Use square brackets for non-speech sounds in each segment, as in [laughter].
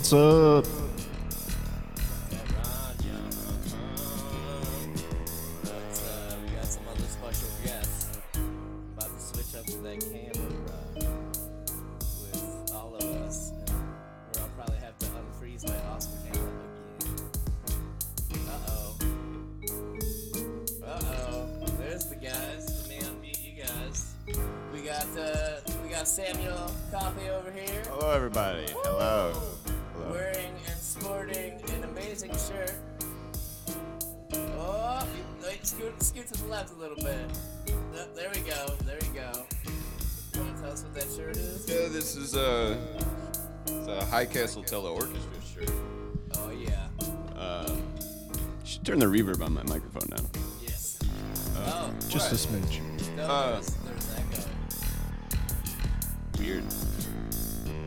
What's up? Just a what? smidge. Uh, there's, there's that guy. Weird.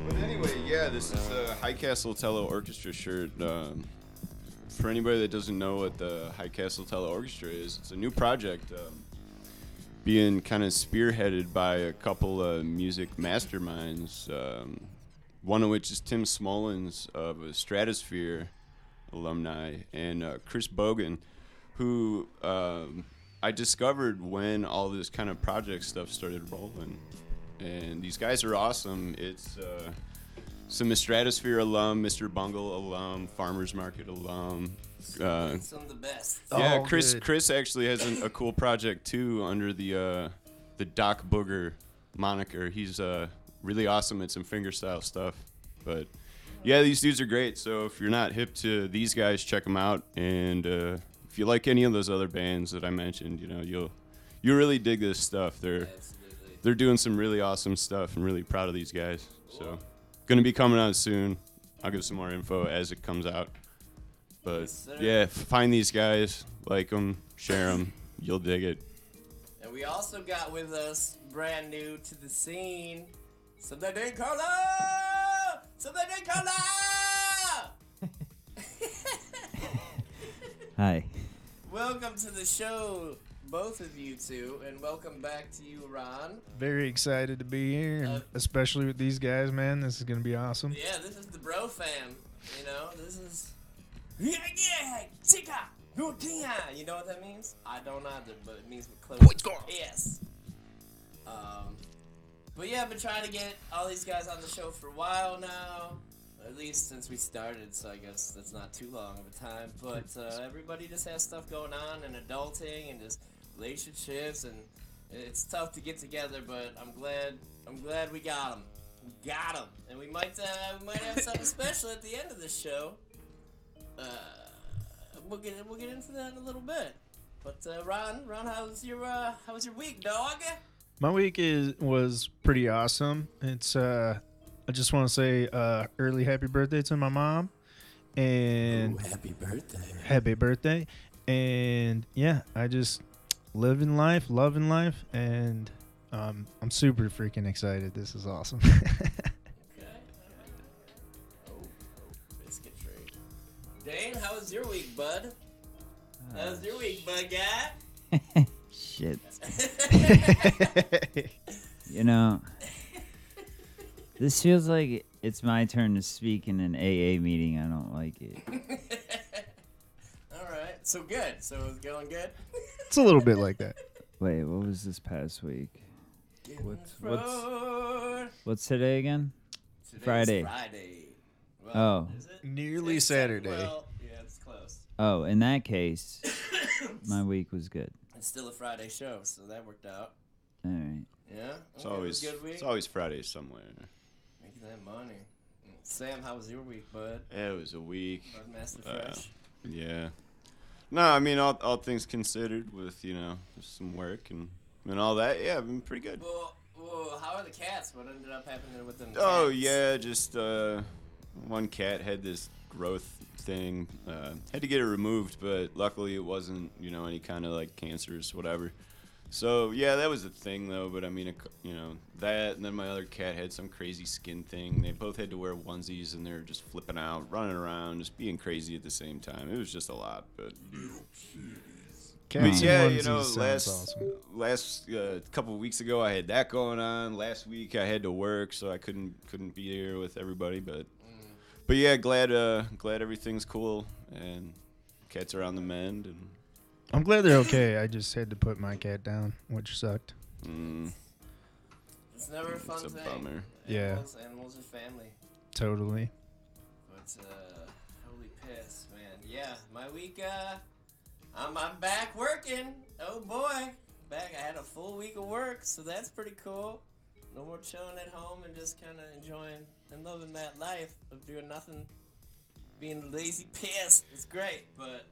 But anyway, yeah, this is a High Castle Teleorkestra shirt. Um, for anybody that doesn't know what the High Castle Teleorkestra is, it's a new project um, being kind of spearheaded by a couple of music masterminds. Um, one of which is Tim Smolens of Estradasphere alumni, and uh, Chris Bogan, who um, I discovered when all this kind of project stuff started rolling. And these guys are awesome. It's uh, some Estradasphere alum, Mr. Bungle alum, Farmers Market alum. Uh, Some of the best. yeah, Oh, Chris. good. Chris actually has an, a cool project too under the uh, the Doc Booger moniker. He's uh, really awesome at some fingerstyle stuff. But yeah, these dudes are great. So if you're not hip to these guys, check them out. And uh, if you like any of those other bands that I mentioned, you know you'll you really dig this stuff. They're Absolutely. they're doing some really awesome stuff. I'm really proud of these guys. So gonna be coming out soon. I'll give some more info as it comes out. But Yes, yeah, find these guys, like them, share them. You'll dig it. And we also got with us, brand new to the scene, Something in color! Something in color! Hi. Welcome to the show, both of you two, and welcome back to you, Ron. Very excited to be here, and Uh, especially with these guys, man. This is gonna be awesome. Yeah, this is the bro fam. You know, this is. Yeah, yeah, chica, Nukia. You know what that means? I don't either, but it means we're close. Yes. Um, but yeah, I've been trying to get all these guys on the show for a while now. At least since we started, so I guess that's not too long of a time. But uh, everybody just has stuff going on and adulting and just relationships, and it's tough to get together. But I'm glad, I'm glad we got them. We got them, and we might, uh, we might have something special at the end of this show. Uh, we'll get we'll get into that in a little bit. But uh, Ron, Ron, how was your uh, how was your week, dog? My week is was pretty awesome. It's uh, I just want to say uh, early happy birthday to my mom, and happy birthday! happy birthday, and yeah, I just living life, loving life, and um, I'm super freaking excited. This is awesome. Oh, oh, biscuit trade. Daine, how was your week, bud? How was your week, bud guy? [laughs] Shit. [laughs] You know, this feels like it's my turn to speak in an AA meeting. I don't like it. [laughs] All right, so good. So it's going good. [laughs] it's a little bit like that. Wait, what was this past week? What's- what's- What's today again? Today's Friday. Friday. Well, Oh. Is it? Nearly It's- Saturday. Well, yeah, it's close. Oh, in that case, [coughs] my week was good. It's still a Friday show, so that worked out. All right. Yeah. It's okay, it always a good week. it's always Friday somewhere. That money. Sam, how was your week, bud? Yeah, it was a week. Bud Master Uh, Fresh. Yeah. No, I mean all, all things considered, with you know some work and and all that. Yeah, I've been pretty good. Well, well, how are the cats? What ended up happening with them? Oh cats? yeah, just uh, one cat had this growth thing. Uh, had to get it removed, but luckily it wasn't you know any kind of like cancers, whatever. So yeah, that was the thing though. But I mean, it, you know that, and then my other cat had some crazy skin thing. They both had to wear onesies, and they were just flipping out, running around, just being crazy at the same time. It was just a lot. But, Cats but yeah, you know, last awesome. last uh, couple weeks ago, I had that going on. Last week, I had to work, so I couldn't couldn't be here with everybody. But but yeah, glad uh, glad everything's cool and cats are on the mend and. I'm glad they're okay. I just had to put my cat down, which sucked. Mm, It's never a fun it's a thing. bummer. Yeah. Animals, animals are family. Totally. But uh, holy piss, man. Yeah, my week. Uh, I'm I'm back working. Oh boy, back. I had a full week of work, so that's pretty cool. No more chilling at home and just kind of enjoying and loving that life of doing nothing, being a lazy [laughs] piss. It's great, but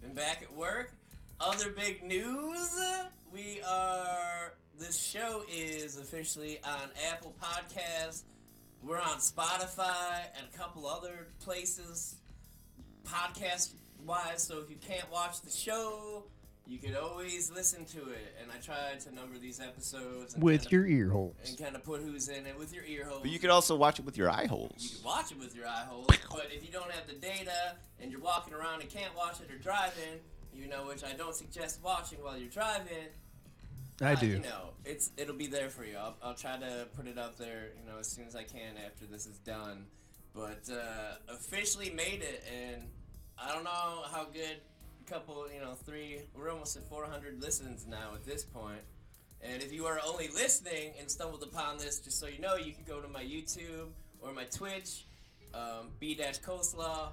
been back at work. Other big news: we are. This show is officially on Apple Podcasts. We're on Spotify and a couple other places, podcast wise. So if you can't watch the show, you could always listen to it. And I try to number these episodes and With kinda, your ear holes. and kind of put who's in it with your ear holes. But you could also watch it with your eye holes. You holes. can watch it with your eye holes, [laughs] but if you don't have the data and you're walking around and can't watch it or driving, you know, which I don't suggest watching while you're driving. I uh, do. You know, it's it'll be there for you. I'll, I'll try to put it up there, you know, as soon as I can after this is done. But uh, officially made it, and I don't know how good. A couple, you know, three. We're almost at 400 listens now at this point. And if you are only listening and stumbled upon this, just so you know, you can go to my YouTube or my Twitch, um, b dash coleslaw,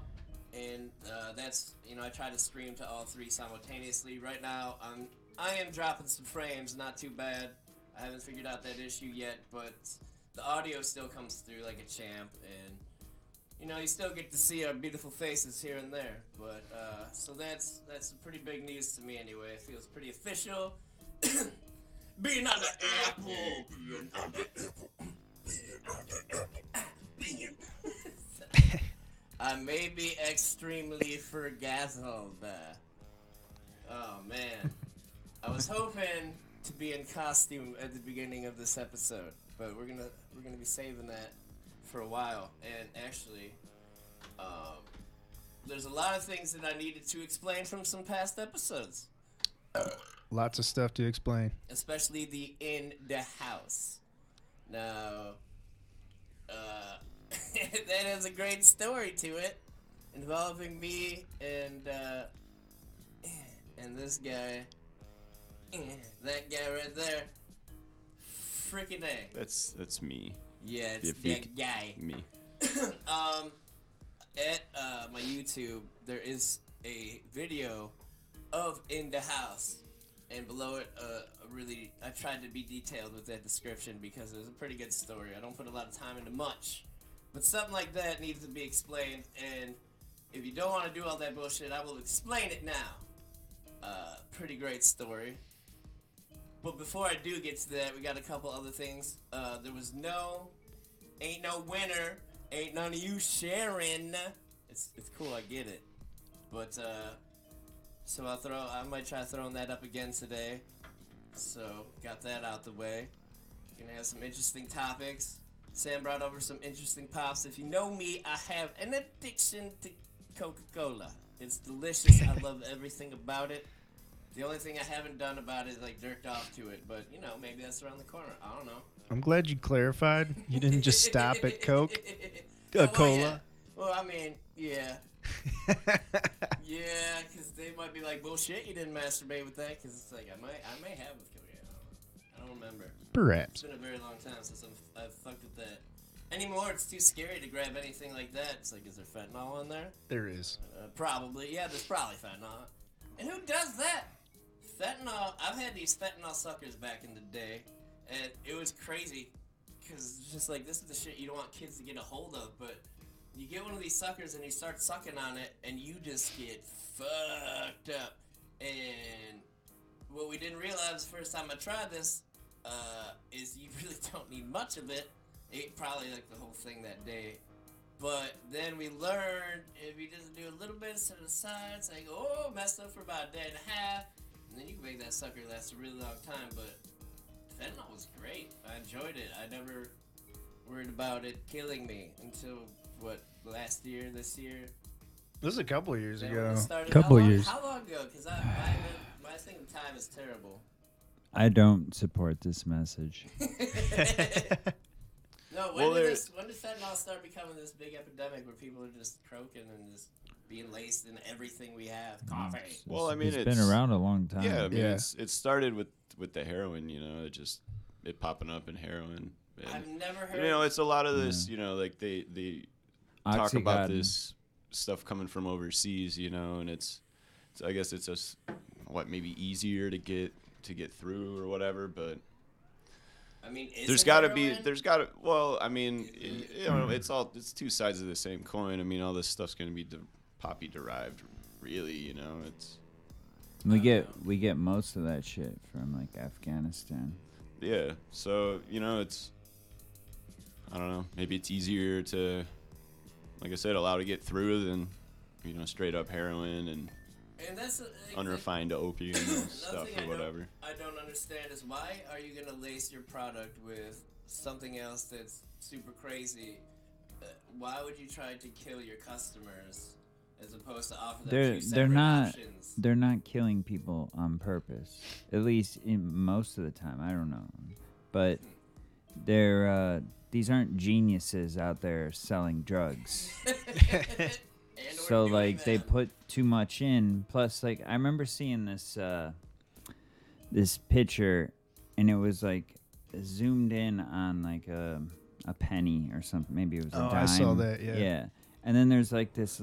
and uh, that's you know I try to stream to all three simultaneously. Right now, I'm I am dropping some frames, not too bad. I haven't figured out that issue yet, but the audio still comes through like a champ, and you know you still get to see our beautiful faces here and there. But uh, so that's that's some pretty big news to me anyway. It feels pretty official. [coughs] Being on the apple. Being on the apple. Being on the apple. Being. [laughs] I may be extremely forgazzled. Oh man. I was hoping to be in costume at the beginning of this episode, but we're gonna we're gonna be saving that for a while. And actually, um, there's a lot of things that I needed to explain from some past episodes, Lots of stuff to explain. especially the in the house. Now, uh, [laughs] that has a great story to it, involving me and uh, and this guy, that guy right there. Freaking a. That's that's me. Yeah, it's If that guy. Me. [coughs] um, at uh, my YouTube, there is a video of in the house, and below it, uh, a really I tried to be detailed with that description because it was a pretty good story. I don't put a lot of time into much, but something like that needs to be explained. And if you don't want to do all that bullshit, I will explain it now. Uh, pretty great story. But before I do get to that, we got a couple other things. Uh, there was no Ain't no winner. Ain't none of you sharing. It's it's cool. I get it. But uh, so I'll throw. I might try throwing that up again today. So got that out the way. Gonna have some interesting topics. Sam brought over some interesting pops. If you know me, I have an addiction to Coca-Cola. It's delicious. I love [laughs] everything about it. The only thing I haven't done about it is like jerked off to it, but you know maybe that's around the corner. I don't know. I'm glad you clarified. You didn't just stop at Coke. Oh, [laughs] A well, uh, cola. yeah. Well, I mean, yeah, [laughs] yeah, because they might be like, bullshit, you didn't masturbate with that, because it's like I might, I may have with Cody. I don't, know. I don't remember. It's Perhaps. been a very long time since I've, I've fucked with that. Anymore, it's too scary to grab anything like that. It's like, is there fentanyl in there? There is. Uh, probably. Yeah, there's probably fentanyl. And who does that? Fentanyl. I've had these fentanyl suckers back in the day, and it was crazy because it's just like this is the shit you don't want kids to get a hold of. But you get one of these suckers and you start sucking on it, and you just get fucked up. And what we didn't realize the first time I tried this uh, is you [laughs] really don't need much of it. Ate probably like the whole thing that day. But then we learned if you just do a little bit set it aside, it's like, oh, messed up for about a day and a half. and then you can make that sucker last a really long time. But fentanyl was great. I enjoyed it. I never worried about it killing me until what last year, this year. This is a couple of years Then ago. it started- Couple how long, years. How long ago? Because I, I my thing time is terrible. I don't support this message. [laughs] No, when Well, did there- this? When did fentanyl start becoming this big epidemic where people are just croaking and just being laced in everything we have? Mm, Coffee. Well, I mean, it's it's been around a long time. Yeah, I mean, Yeah. it's it started with with the heroin. You know, it just it popping up in heroin. And, I've never heard. you know, it's a lot of this. You know, like they they talk about Oxycontin. this stuff coming from overseas. You know, and it's, it's I guess it's just what maybe easier to get to get through or whatever, but. I mean, is there's it got to be there's got to well i mean y- you know it's all it's two sides of the same coin i mean all this stuff's going to be de- poppy derived really you know it's We get we get most of that shit from like Afghanistan. yeah so you know it's i don't know maybe it's easier to like i said allow to get through than you know straight up heroin and And that's like, unrefined opium and [coughs] stuff thing I or don't- whatever I don't understand is why are you gonna lace your product with something else that's super crazy? Uh, why would you try to kill your customers as opposed to offer them They're two they're not options? they're not killing people on purpose. At least in most of the time. I don't know, but they're uh, these aren't geniuses out there selling drugs. [laughs] [laughs] And or so doing like they put too much in. Plus like i remember seeing this uh this picture and it was like zoomed in on like a a penny or something. Maybe it was a Oh, dime I saw that, yeah. yeah. And then there's like this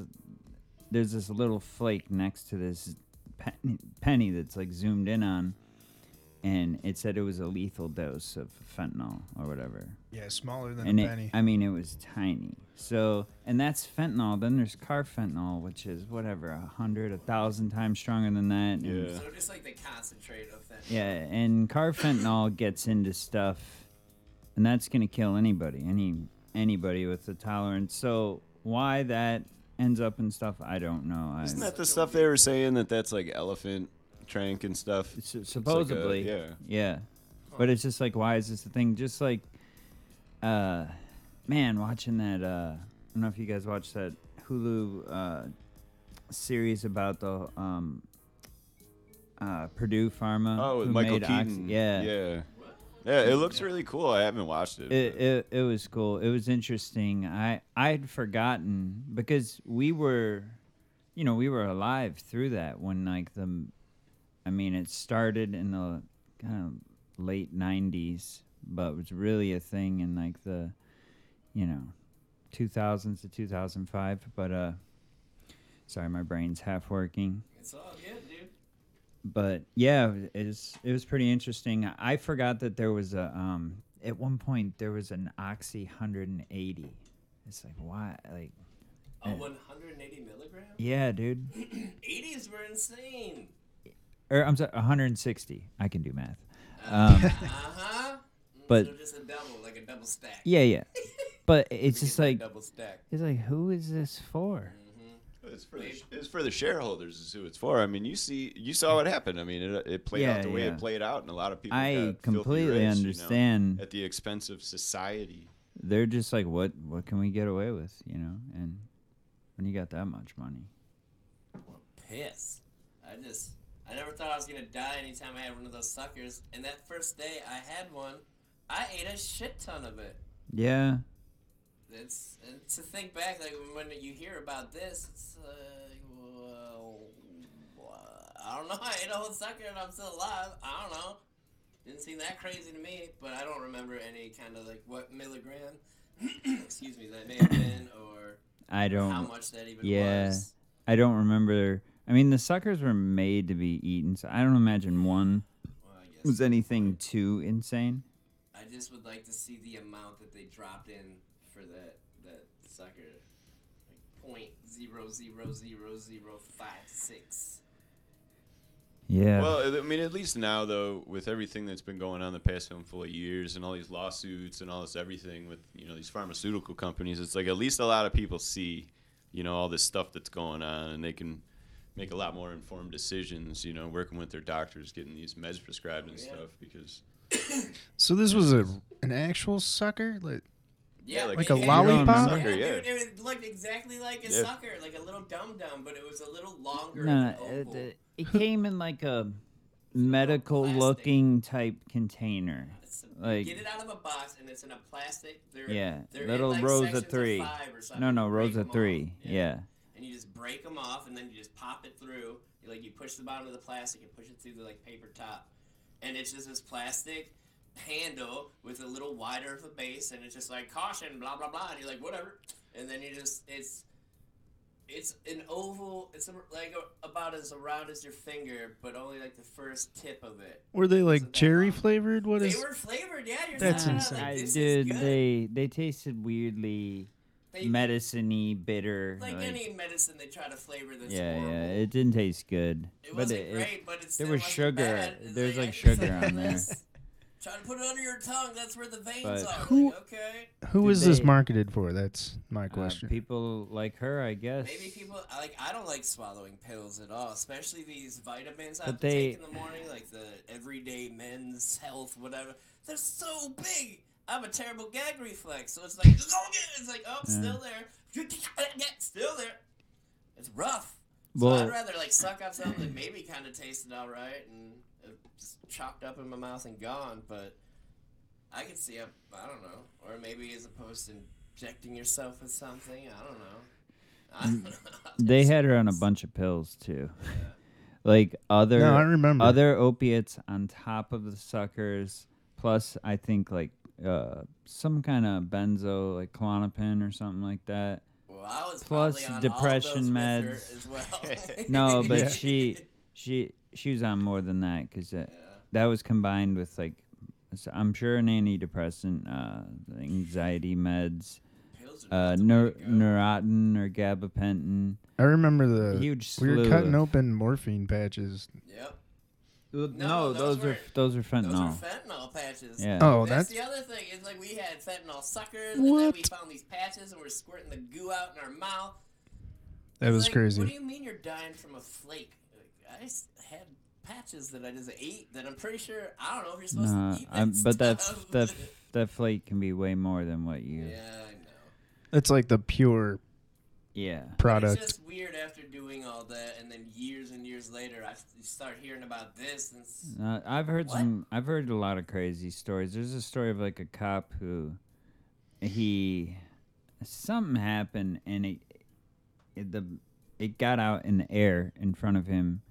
there's this little flake next to this penny, penny that's like zoomed in on and it said it was a lethal dose of fentanyl or whatever Yeah, smaller than and a it, penny. I mean, it was tiny. So, and that's fentanyl. Then there's carfentanil, which is whatever, a hundred, a thousand times stronger than that. and- Yeah. So just like the concentrate of fentanyl. yeah, and carfentanil gets into stuff, and that's gonna kill anybody, any anybody with a tolerance. So why that ends up in stuff, I don't know. Isn't that the stuff they were saying that that's like elephant trank and stuff s- It's like a- supposedly, yeah yeah. But it's just like, why is this a thing? Just like, uh, man, watching that. Uh, I don't know if you guys watched that Hulu uh, series about the um, uh, Purdue Pharma. oh with michael Oxy- keaton yeah. yeah yeah it looks really cool i haven't watched it, It, it it was cool. It was interesting. I I'd forgotten because we were, you know, we were alive through that when like the, I mean, it started in the kind of late '90s, but was really a thing in like the, you know, 2000s to 2005. But uh, sorry, my brain's half working It's all good, dude. but yeah, it was it was pretty interesting. I forgot that there was a um at one point there was an Oxy 180. It's like why like A 180 milligram? yeah, dude. [clears throat] 80s were insane. Or I'm sorry, 160. I can do math. Um, [laughs] Uh huh. But- so just a double, like a double stack. yeah, yeah. But [laughs] it's just like double stack. it's like who is this for? It's for, the, it's for the shareholders is who it's for. I mean, you see, you saw what happened. I mean, it, it played Yeah, out the way yeah. it played out, and a lot of people. I got filthy completely rich, you know, understand. at the expense of society. They're just like what what can we get away with, you know? And when you got that much money. pissed. I just, I never thought I was gonna die anytime I had one of those suckers. And that first day I had one, I ate a shit ton of it. Yeah. It's and to think back, like when you hear about this, it's like, well, uh, I don't know. [laughs] I ate a whole sucker and I'm still alive. I don't know. Didn't seem that crazy to me, but I don't remember any kind of like what milligram, [clears throat] excuse me, that may have been or I don't how much that even yeah. was. I don't remember. I mean, the suckers were made to be eaten, so I don't imagine one Well, I guess was anything too insane. I just would like to see the amount that they dropped in for that that sucker, like point zero zero zero zero five six. Yeah. Well, I mean, at least now though, with everything that's been going on the past handful of years, and all these lawsuits and all this everything with you know these pharmaceutical companies, it's like at least a lot of people see, you know, all this stuff that's going on, and they can make a lot more informed decisions. You know, working with their doctors, getting these meds prescribed and oh, Yeah. stuff because [coughs] So this was a an actual sucker. Like, Yeah, like Like a lollipop? Sucker, Yeah, yeah. dude, it looked exactly like a Yeah. sucker, like a little dum dum, but it was a little longer. No, it, it, it came in like a medical looking type container. It's- like- get it out of a box, and it's in a plastic. They're, Yeah, they're in, little like, rows of three. five or. No, no, You rows break of 'em three. off. Yeah. And you just break them off, and then you just pop it through. You, like you push the bottom of the plastic and push it through the like paper top, and it's just this plastic handle with a little wider of a base, and it's just like caution, blah blah blah, and you're like whatever, and then you just it's it's an oval. It's like a, about as around as your finger, but only like the first tip of it. were they like Isn't cherry long? flavored? What They is? were flavored, yeah. You're That's not, insane. Like, I, this is dude, good. they they tasted weirdly They- medicine-y, bitter. like, like- any medicine they try to flavor that's yeah, horrible. yeah, it didn't taste good. It but wasn't it, it- great, but it's there was wasn't sugar. Bad. There's, like, I sugar can on [laughs] there. this. Try to put it under your tongue. That's where the veins But- are. Who- Like, okay. Who Did is this marketed for? That's my uh, question. people like her, I guess. Maybe people like I don't like swallowing pills at all, especially these vitamins I But have to they- take in the morning, like the Everyday Men's Health, whatever. They're so big. I have a terrible gag reflex, so it's like it's like oh, Yeah. still there, still there. It's rough. So Well- I'd rather like suck up something that maybe kind of tasted all right and it just chopped up in my mouth and gone, but I could see a I don't know, or maybe as opposed to injecting yourself with something, I don't know. I mm. don't [laughs] know. They had her on a bunch of pills too, [laughs] like other no, I remember. other opiates on top of the suckers, plus I think like uh, some kind of benzo, like Klonopin or something like that. Well, I was Plus on depression all of those with meds. her as well. [laughs] No, [laughs] but Yeah. she she she was on more than that because Yeah. that was combined with like I'm sure an antidepressant, uh, anxiety meds, Pills uh, are not the way ner- to go. Neurontin or gabapentin. I remember the huge we were cutting of- open morphine patches. Yep. No, No, those, those are those are Those fentanyl. are fentanyl patches. Yeah. Oh, that's, that's the other thing. It's like we had fentanyl suckers, and then we found these patches, and we're squirting the goo out in our mouth. that It's was like, crazy. What do you mean you're dying from a flake? Like, I had patches that I just ate that I'm pretty sure I don't know if you're supposed Nah, to eat that I'm, but that stuff. that [laughs] that flake can be way more than what you. yeah, I know. It's like the pure Yeah. Product. It's just weird after doing all that, and then years and years later, I start hearing about this, and Uh, I've heard What? some. I've heard a lot of crazy stories. There's a story of like a cop who he something happened and it, it the it got out in the air in front of him,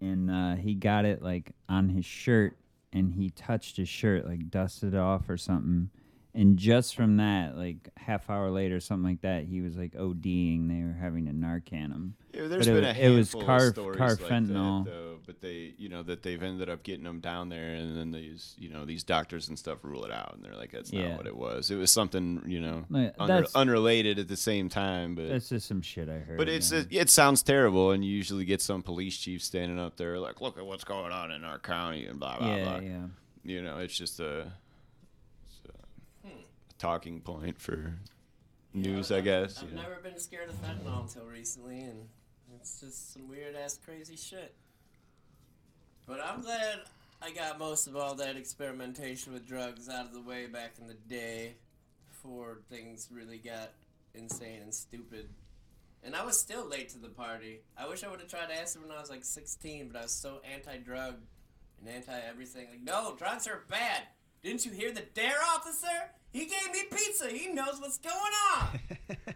and uh, he got it like on his shirt, and he touched his shirt like dusted it off or something. And just from that, like half hour later, something like that, he was like ODing. They were having to Narcan him. Yeah, there's But it been wa- a it was handful car- of stories car like fentanyl. that, though. But they, you know, that they've ended up getting them down there, and then these, you know, these doctors and stuff rule it out, and they're like, that's Yeah. not what it was. It was something, you know, Like, unre- unrelated at the same time. But That's just some shit I heard. but it's yeah. it, it sounds terrible, and you usually get some police chief standing up there like, look at what's going on in our county, and blah blah yeah, blah. yeah. Yeah. You know, it's just a, a. talking point for news, I've- I guess. I've know. never been scared of fentanyl until recently, and it's just some weird ass crazy shit. But I'm glad I got most of all that experimentation with drugs out of the way back in the day, before things really got insane and stupid. And I was still late to the party. I wish I would have tried acid when I was like 16, but I was so anti-drug and anti-everything. Like, no, drugs are bad. Didn't you hear the D.A.R.E. officer? He gave me pizza. He knows what's going on. [laughs]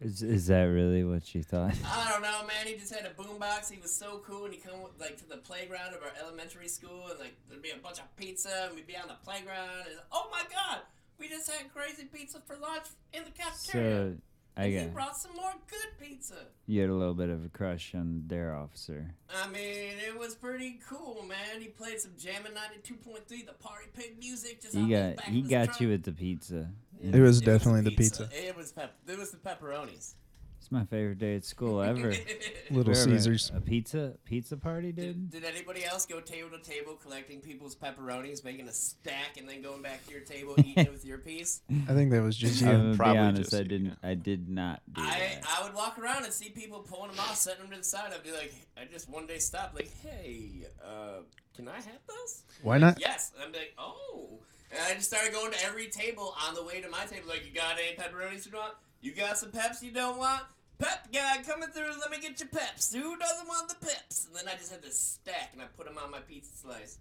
Is is that really what you thought? I don't know, man. He just had a boombox. He was so cool, and he come like to the playground of our elementary school, and like there'd be a bunch of pizza, and we'd be on the playground, and oh my god, we just had crazy pizza for lunch in the cafeteria. So I and he brought some more good pizza. you had a little bit of a crush on the D.A.R.E. officer. I mean, it was pretty cool, man. He played some Jammin' 92.3, the party pig music. Just He got he got truck. you with the pizza. It was definitely the pizza. It was pep- it was the pepperonis. It's my favorite day at school ever. [laughs] Little We have a- Caesars. A pizza pizza party, dude. did anybody else go table to table collecting people's pepperonis, making a stack, and then going back to your table, eating it with your piece? [laughs] I think that was just I'm you. gonna be probably honest, just I you, didn't. yeah. I did not do I, that. I would walk around and see people pulling them off, setting them to the side. I'd be like, I just one day stopped, like, hey, uh, can I have those? Why not? Yes. And I'm like, oh. And I just started going to every table on the way to my table, like, you got any pepperonis you want? You got some peps you don't want? Pep guy coming through, let me get your peps. Who doesn't want the peps? And then I just had this stack and I put them on my pizza slice.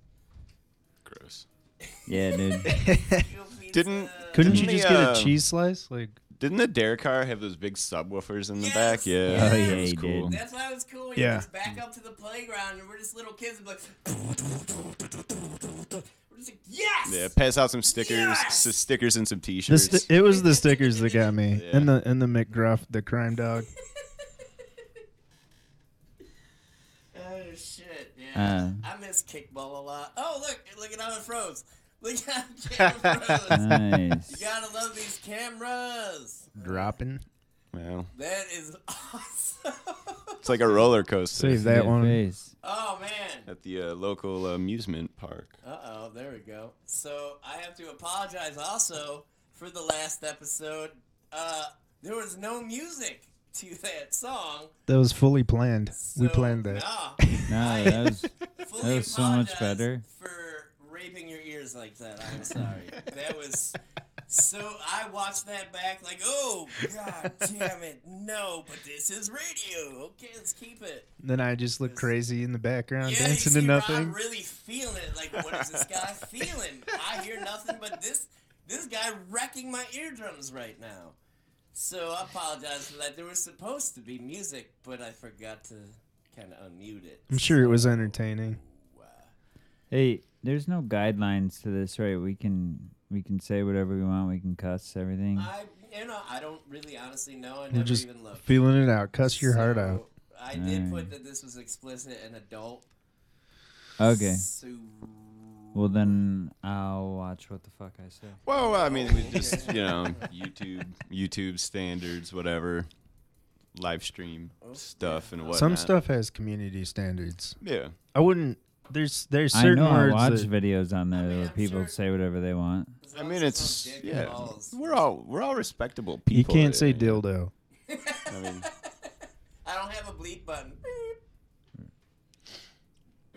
Gross. yeah, dude. [laughs] Didn't- Couldn't you Didn't just the, get a uh, cheese slice? Like, Didn't the D.A.R.E. car have those big subwoofers in the Yes. back? Yeah. Oh, that yeah, was he cool. did. That's why it was cool. when Yeah. You just back up to the playground and we're just little kids and be like, we're like, yes! Yeah, pass out some stickers, Yes! s- stickers and some T-shirts. sti- it was the stickers that got me, [laughs] Yeah. and the and the McGruff, the crime dog. [laughs] Oh shit! Yeah, Uh. I miss kickball a lot. Oh look, look at how it froze. Look at how the camera froze. nice. you gotta love these cameras. Dropping. well, That is awesome. it's like a roller coaster Save that Good one. face. oh man. at the uh, local amusement park. Uh oh, there we go. So I have to apologize also for the last episode. Uh, there was no music to that song. That was fully planned. we planned that. Nah, [laughs] No, that was That was so much better. For raping your ears like that, I'm sorry. [laughs] that was so. I watched that back like, oh god damn it, no! But this is radio. Okay, let's keep it. Then I just look crazy in the background, yeah, dancing you to see nothing. Rob really feeling it. Like, what is this guy [laughs] feeling? I hear nothing but this. This guy wrecking my eardrums right now. So I apologize for that. There was supposed to be music, but I forgot to kind of unmute it. I'm sure it was entertaining. Wow. Hey, there's no guidelines to this, right? We can we can say whatever we want. We can cuss everything. I, you know, I don't really honestly know. I We're never just even looked. feeling it out. Cuss your heart out. So, I did Alright. put that this was explicit and adult. Okay. So, Well, then I'll watch what the fuck I say. Well, I mean, we [laughs] just you know, YouTube, YouTube standards, whatever, live stream oh, stuff and whatnot. Some stuff has community standards. Yeah. I wouldn't. There's there's I certain know I words watch that, videos on there where I'm people sure- say whatever they want. I mean, it's yeah. balls. We're all we're all respectable people. you can't say yeah. dildo. I mean, [laughs] I don't have a bleep button.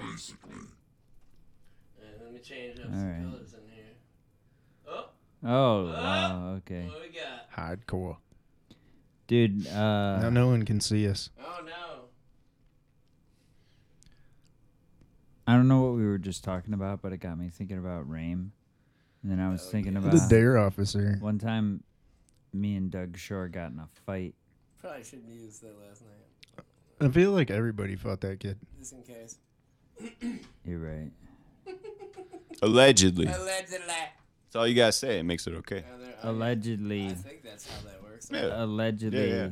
Uh, let me change up some Alright. colors in here. Oh, Oh wow, okay, what we got? Hardcore. dude. Uh, now no one can see us. Oh no. I don't know what we were just talking about, but it got me thinking about Rame. And then I was Oh, thinking yeah. about The D.A.R.E. officer. one time me and Doug Shore got in a fight. Probably shouldn't use that last night, I feel like everybody fought that kid. just in case. [coughs] You're right. [laughs] allegedly. Allegedly. That's all you gotta say. It makes it okay. There- oh, yeah. Allegedly, I think that's how that works. Yeah. allegedly, Yeah,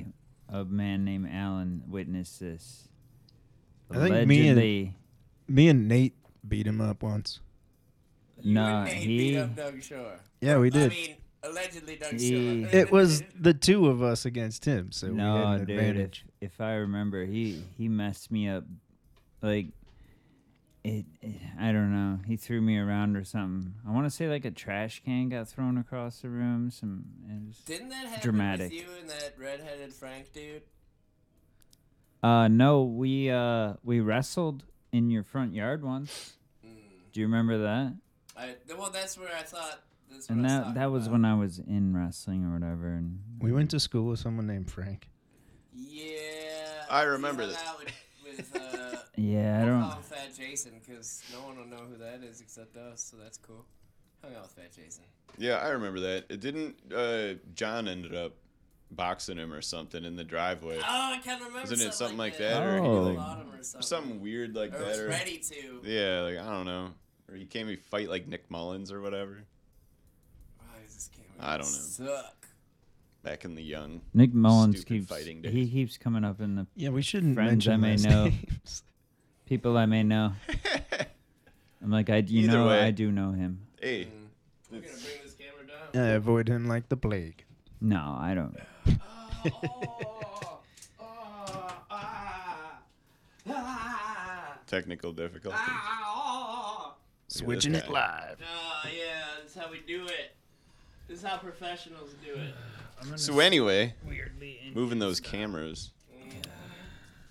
a man named Alan witnessed this. I think me and- Allegedly, Me and Nate beat him up once. You no, and Nate he- beat up Doug Shore. Yeah, we did. I mean, allegedly Doug He- Shore. [laughs] It was the two of us against him, so we no, had an dude. advantage. If, if I remember, he he messed me up. Like, it, it- I don't know. He threw me around or something. I want to say like a trash can got thrown across the room. Some. It was, Didn't that happen Dramatic. with you and that redheaded Frank dude? Uh, no, we uh we wrestled in your front yard once. Mm. Do you remember that? I, well, that's where I thought. That's And I that talking that was about. when I was in wrestling or whatever. And We went to school with someone named Frank. Yeah. I remember hung that. With, with, uh, [laughs] yeah, I don't. call him Fat Jason because no one will know who that is except us, so that's cool. Hung out with Fat Jason. Yeah, I remember that. It didn't. Uh, John ended up boxing him or something in the driveway. Oh, I can't remember. Wasn't it something like that? that, or he, like- or something. Something weird like Or that. was Or, ready to. yeah, like I don't know. Or he came to fight like Nick Mullins or whatever. Why is this game I don't know. Suck. Back in the young. Nick Mullins keeps fighting he keeps coming up in the Yeah, we shouldn't Friends I may know. names. [laughs] people I may know. [laughs] I'm like I you Either know way. I do know him. hey, Mm. We're gonna bring this camera down. Yeah, avoid him like the plague. No, I don't. [laughs] Technical difficulties. [laughs] Switching it live. Oh, yeah, that's how we do it. This is how professionals do it. [sighs] So anyway, weirdly moving those cameras. Mm.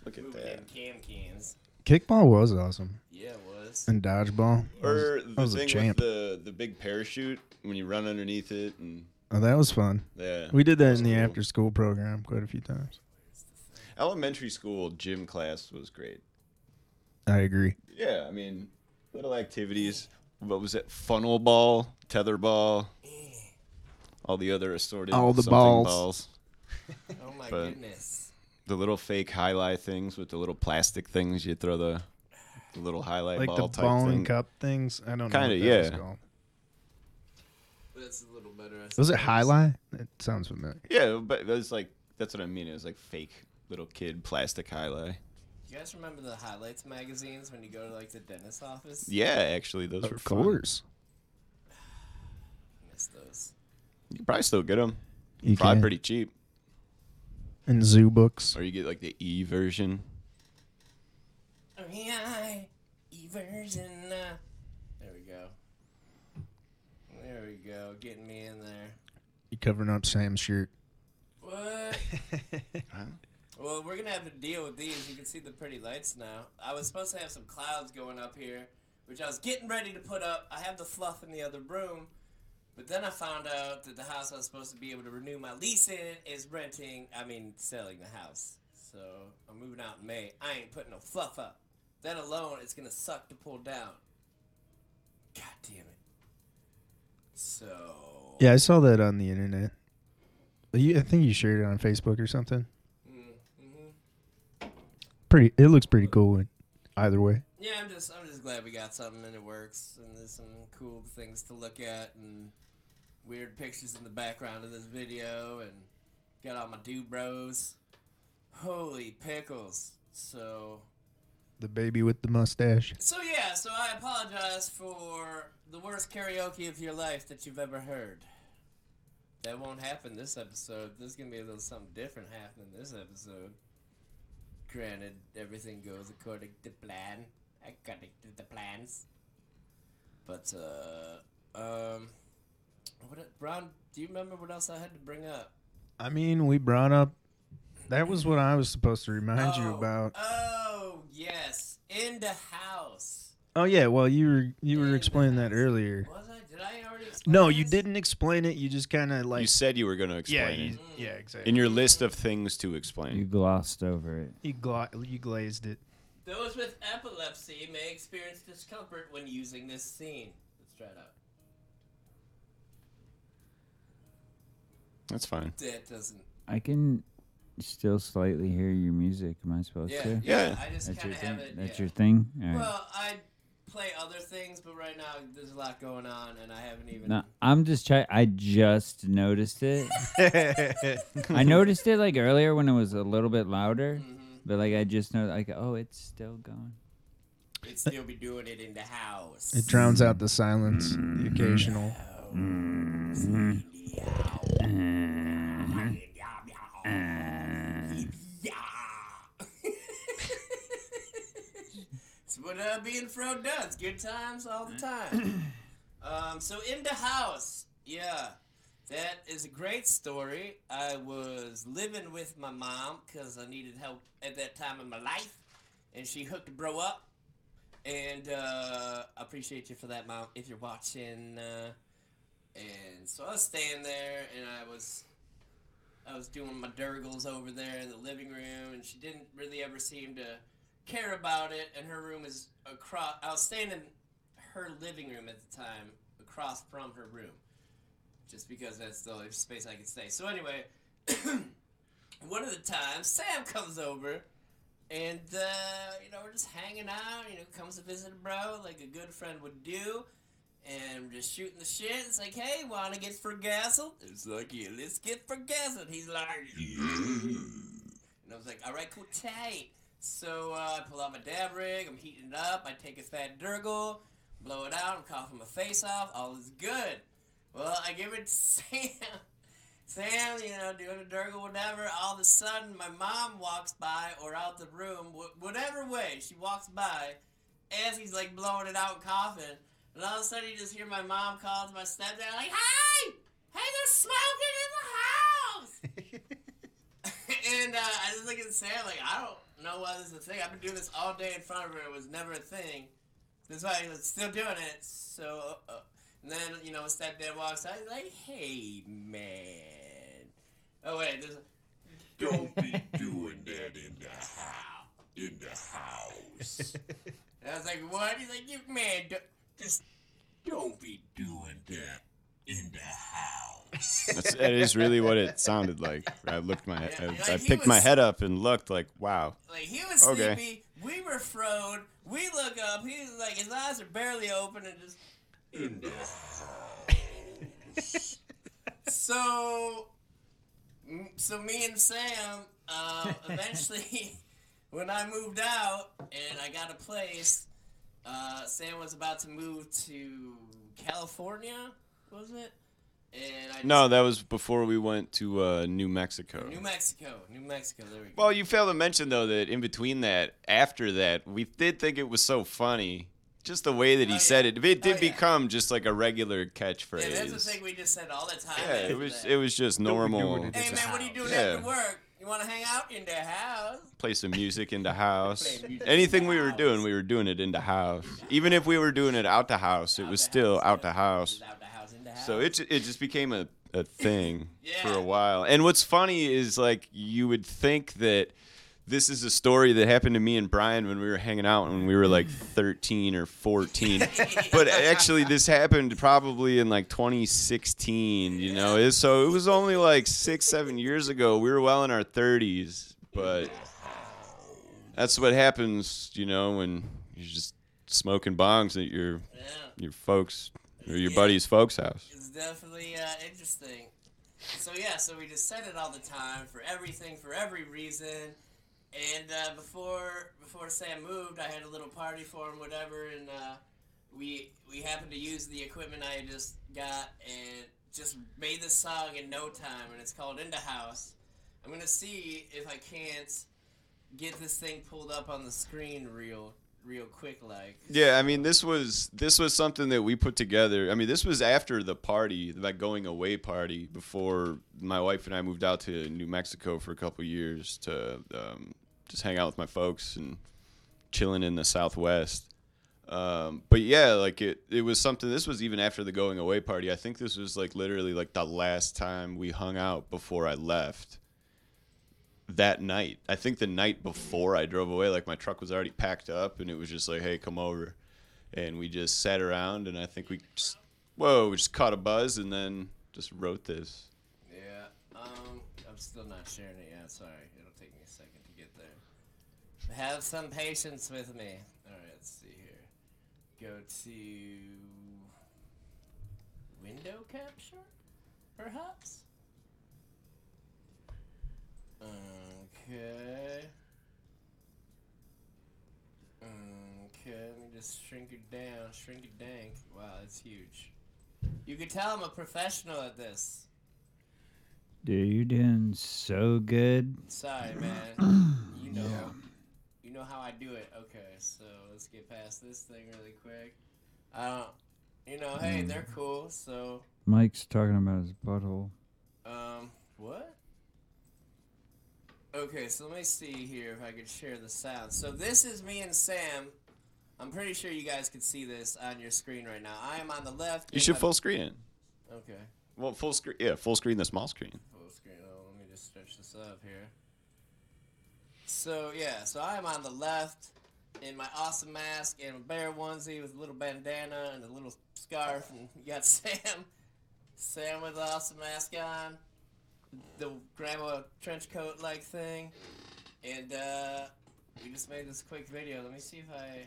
Look at moving that. Cam cans. Kickball was awesome. Yeah, it was. And dodgeball. Or was, the was thing with the the big parachute when you run underneath it and Oh, that was fun. yeah. We did that in the Cool. after school program quite a few times. Elementary school gym class was great. I agree. Yeah, I mean, little activities. What was it? Funnel ball, tether ball, all the other assorted All the something balls. [laughs] Oh my But- goodness. The little fake highlight things with the little plastic things you throw the, the little highlight Like ball the type ball thing. cup things. I don't know. Kinda, what that was yeah. called. That's a little better. I Was it suppose. highlight? It sounds familiar. Yeah, but it was like that's what I mean. It was like fake little kid plastic highlight. You guys remember the highlights magazines when you go to like the dentist office? Yeah, actually, those were Of fun. course. [sighs] I miss those. You can probably still get them. You Probably can. pretty cheap. And zoo books. Or you get like the E version. Oh yeah, eversion. Uh, there we go. There we go. Getting me in there. You covering up Sam's shirt. What? [laughs] Well, we're gonna have to deal with these. You can see the pretty lights now. I was supposed to have some clouds going up here, which I was getting ready to put up. I have the fluff in the other room, but then I found out that the house I was supposed to be able to renew my lease in is renting. I mean, selling the house. So I'm moving out in May. I ain't putting no fluff up. That alone, it's gonna suck to pull down. God damn it. So. Yeah, I saw that on the internet. You, I think you shared it on Facebook or something. Mm-hmm. Pretty. It looks pretty cool. Either way. Yeah, I'm just I'm just glad we got something and it works and there's some cool things to look at and weird pictures in the background of this video and got all my do bros. Holy pickles. So The baby with the mustache. so yeah, so I apologize for the worst karaoke of your life that you've ever heard. That won't happen this episode. There's gonna be a little something different happening this episode. Granted, everything goes according to plan. According to the plans. But uh um what Ron, do you remember what else I had to bring up? I mean, we brought up. That was what I was supposed to remind you Oh, about. Oh yes. In the house. Oh yeah, well you were you were explaining that earlier. Was I? Did I already explain No, you this? didn't explain it. You just kind of like you said you were going to yeah, explain you, it. yeah, exactly. In your list of things to explain. You glossed over it. you, gla- you glazed it. Those with epilepsy may experience discomfort when using this scene. Let's try it out. That's fine. That doesn't. I can still slightly hear your music. Am I supposed Yeah, to? yeah. Yeah. I just That's kind your of have thing. it. That's yeah. your thing. All right. Well, I play other things, but right now there's a lot going on, and I haven't even. no, I'm just trying. I just noticed it. [laughs] I noticed it like earlier when it was a little bit louder, Mhm. but like I just know like oh it's still going. It'd still be doing it in the house. It drowns out the silence, the mm-hmm. occasional. It's what uh, being fro does. Good times all the time. [clears throat] um, so in the house, yeah, that is a great story. I was living with my mom because I needed help at that time in my life, and she hooked a bro up. And uh, I appreciate you for that, mom. If you're watching, uh, and so I was staying there, and I was I was doing my Durgles over there in the living room, and she didn't really ever seem to care about it. And her room is across. I was staying in her living room at the time, across from her room, just because that's the only space I could stay. So anyway, [clears throat] one of the times Sam comes over, and uh, you know we're just hanging out. You know, comes to visit a bro like a good friend would do. And we're just shooting the shit. It's like, hey, wanna get forgassled? It's like, yeah, let's get forgassled. He's like, yeah. [laughs] And I was like, all right, cool, tight. So uh, I pull out my dab rig. I'm heating it up. I take a fat Durgle, blow it out. I'm coughing my face off. All is good. Well, I give it to [laughs] Sam. Sam, you know, doing a Durgle, whatever. All of a sudden, my mom walks by or out the room, wh- whatever way she walks by, as he's like blowing it out, coughing, and all of a sudden you just hear my mom call to my stepdad like, "Hey, hey, there's smoking in the house!" [laughs] [laughs] and uh, I just look at Sam like, I don't know why this is a thing. I've been doing this all day in front of her. It was never a thing. That's why I was still doing it. So, uh, and then you know, stepdad walks out. He's like, "Hey, man." Oh wait, there's. A, don't be doing that in the house. In the house. [laughs] and I was like, what? He's like, you man, do- just don't be doing that in the house. [laughs] That's, that is really what it sounded like. I looked my, I, like I picked my head up and looked like, wow. Like he was Okay. sleepy. We were froed. We look up. He's like his eyes are barely open and just in the house. [laughs] so, so me and Sam, uh, eventually, [laughs] when I moved out and I got a place, uh, Sam was about to move to California. Was it? And I just, No, that was before we went to uh, New Mexico. New Mexico. New Mexico. There we go. Well, you failed to mention though that in between that, after that, we did think it was so funny, just the way that he Oh, said yeah. it. It did Oh, yeah. become just like a regular catchphrase. yeah, that's the thing we just said all the time. Yeah, it was that. it was just normal. Hey It's a man, what are you doing Yeah. after work? You want to hang out in the house? Play some music in the house. Music Anything in we the were doing, we were doing it in the house. Even if we were doing it out the house, it Out was still house, out the house. So it it just became a, a thing [laughs] for a while. And what's funny is like you would think that this is a story that happened to me and Brian when we were hanging out when we were like [laughs] 13 or 14. [laughs] but actually this happened probably in like 2016, you know. So it was only like 6 7 years ago. We were well in our 30s, but that's what happens, you know, when you're just smoking bongs at your yeah, your folks or your Yeah. buddy's folks' house. it's definitely uh, interesting. So yeah, so we just said it all the time for everything, for every reason. And uh, before before Sam moved, I had a little party for him, whatever, and uh, we we happened to use the equipment I just got and just made this song in no time, and it's called "In the House." I'm gonna see if I can't get this thing pulled up on the screen real real quick, like. Yeah, I mean this was this was something that we put together. I mean this was after the party, that going away party, before my wife and I moved out to New Mexico for a couple years to um, just hang out with my folks and chilling in the Southwest. Um, but yeah, like it, it was something. This was even after the going away party. I think this was like literally like the last time we hung out before I left. That night, I think the night before I drove away, like my truck was already packed up, and it was just like, "Hey, come over," and we just sat around, and I think we just, whoa, we just caught a buzz, and then just wrote this. Yeah. Um, I'm still not sharing it yet. Sorry, it'll take me a second to get there. Have some patience with me. All right, let's see here. Go to window capture, perhaps. Okay. Okay, let me just shrink it down. Shrink it down. Wow, that's huge. You can tell I'm a professional at this. Dude, you're doing so good. Sorry, man. [clears throat] You know, you know how I do it. Okay, so let's get past this thing really quick. I don't, you know, hey, they're cool. So, Mike's talking about his butthole. um, what? Okay, so let me see here if I could share the sound. So this is me and Sam. I'm pretty sure you guys can see this on your screen right now. I am on the left. You should full screen it. Okay. Well, full screen, yeah, full screen the small screen. full screen. Oh, let me just stretch this up here. So yeah, so I am on the left in my awesome mask and a bear onesie with a little bandana and a little scarf, and you got [laughs] Sam, Sam with the awesome mask on, the grandma trench coat like thing, and uh, we just made this quick video. Let me see if I.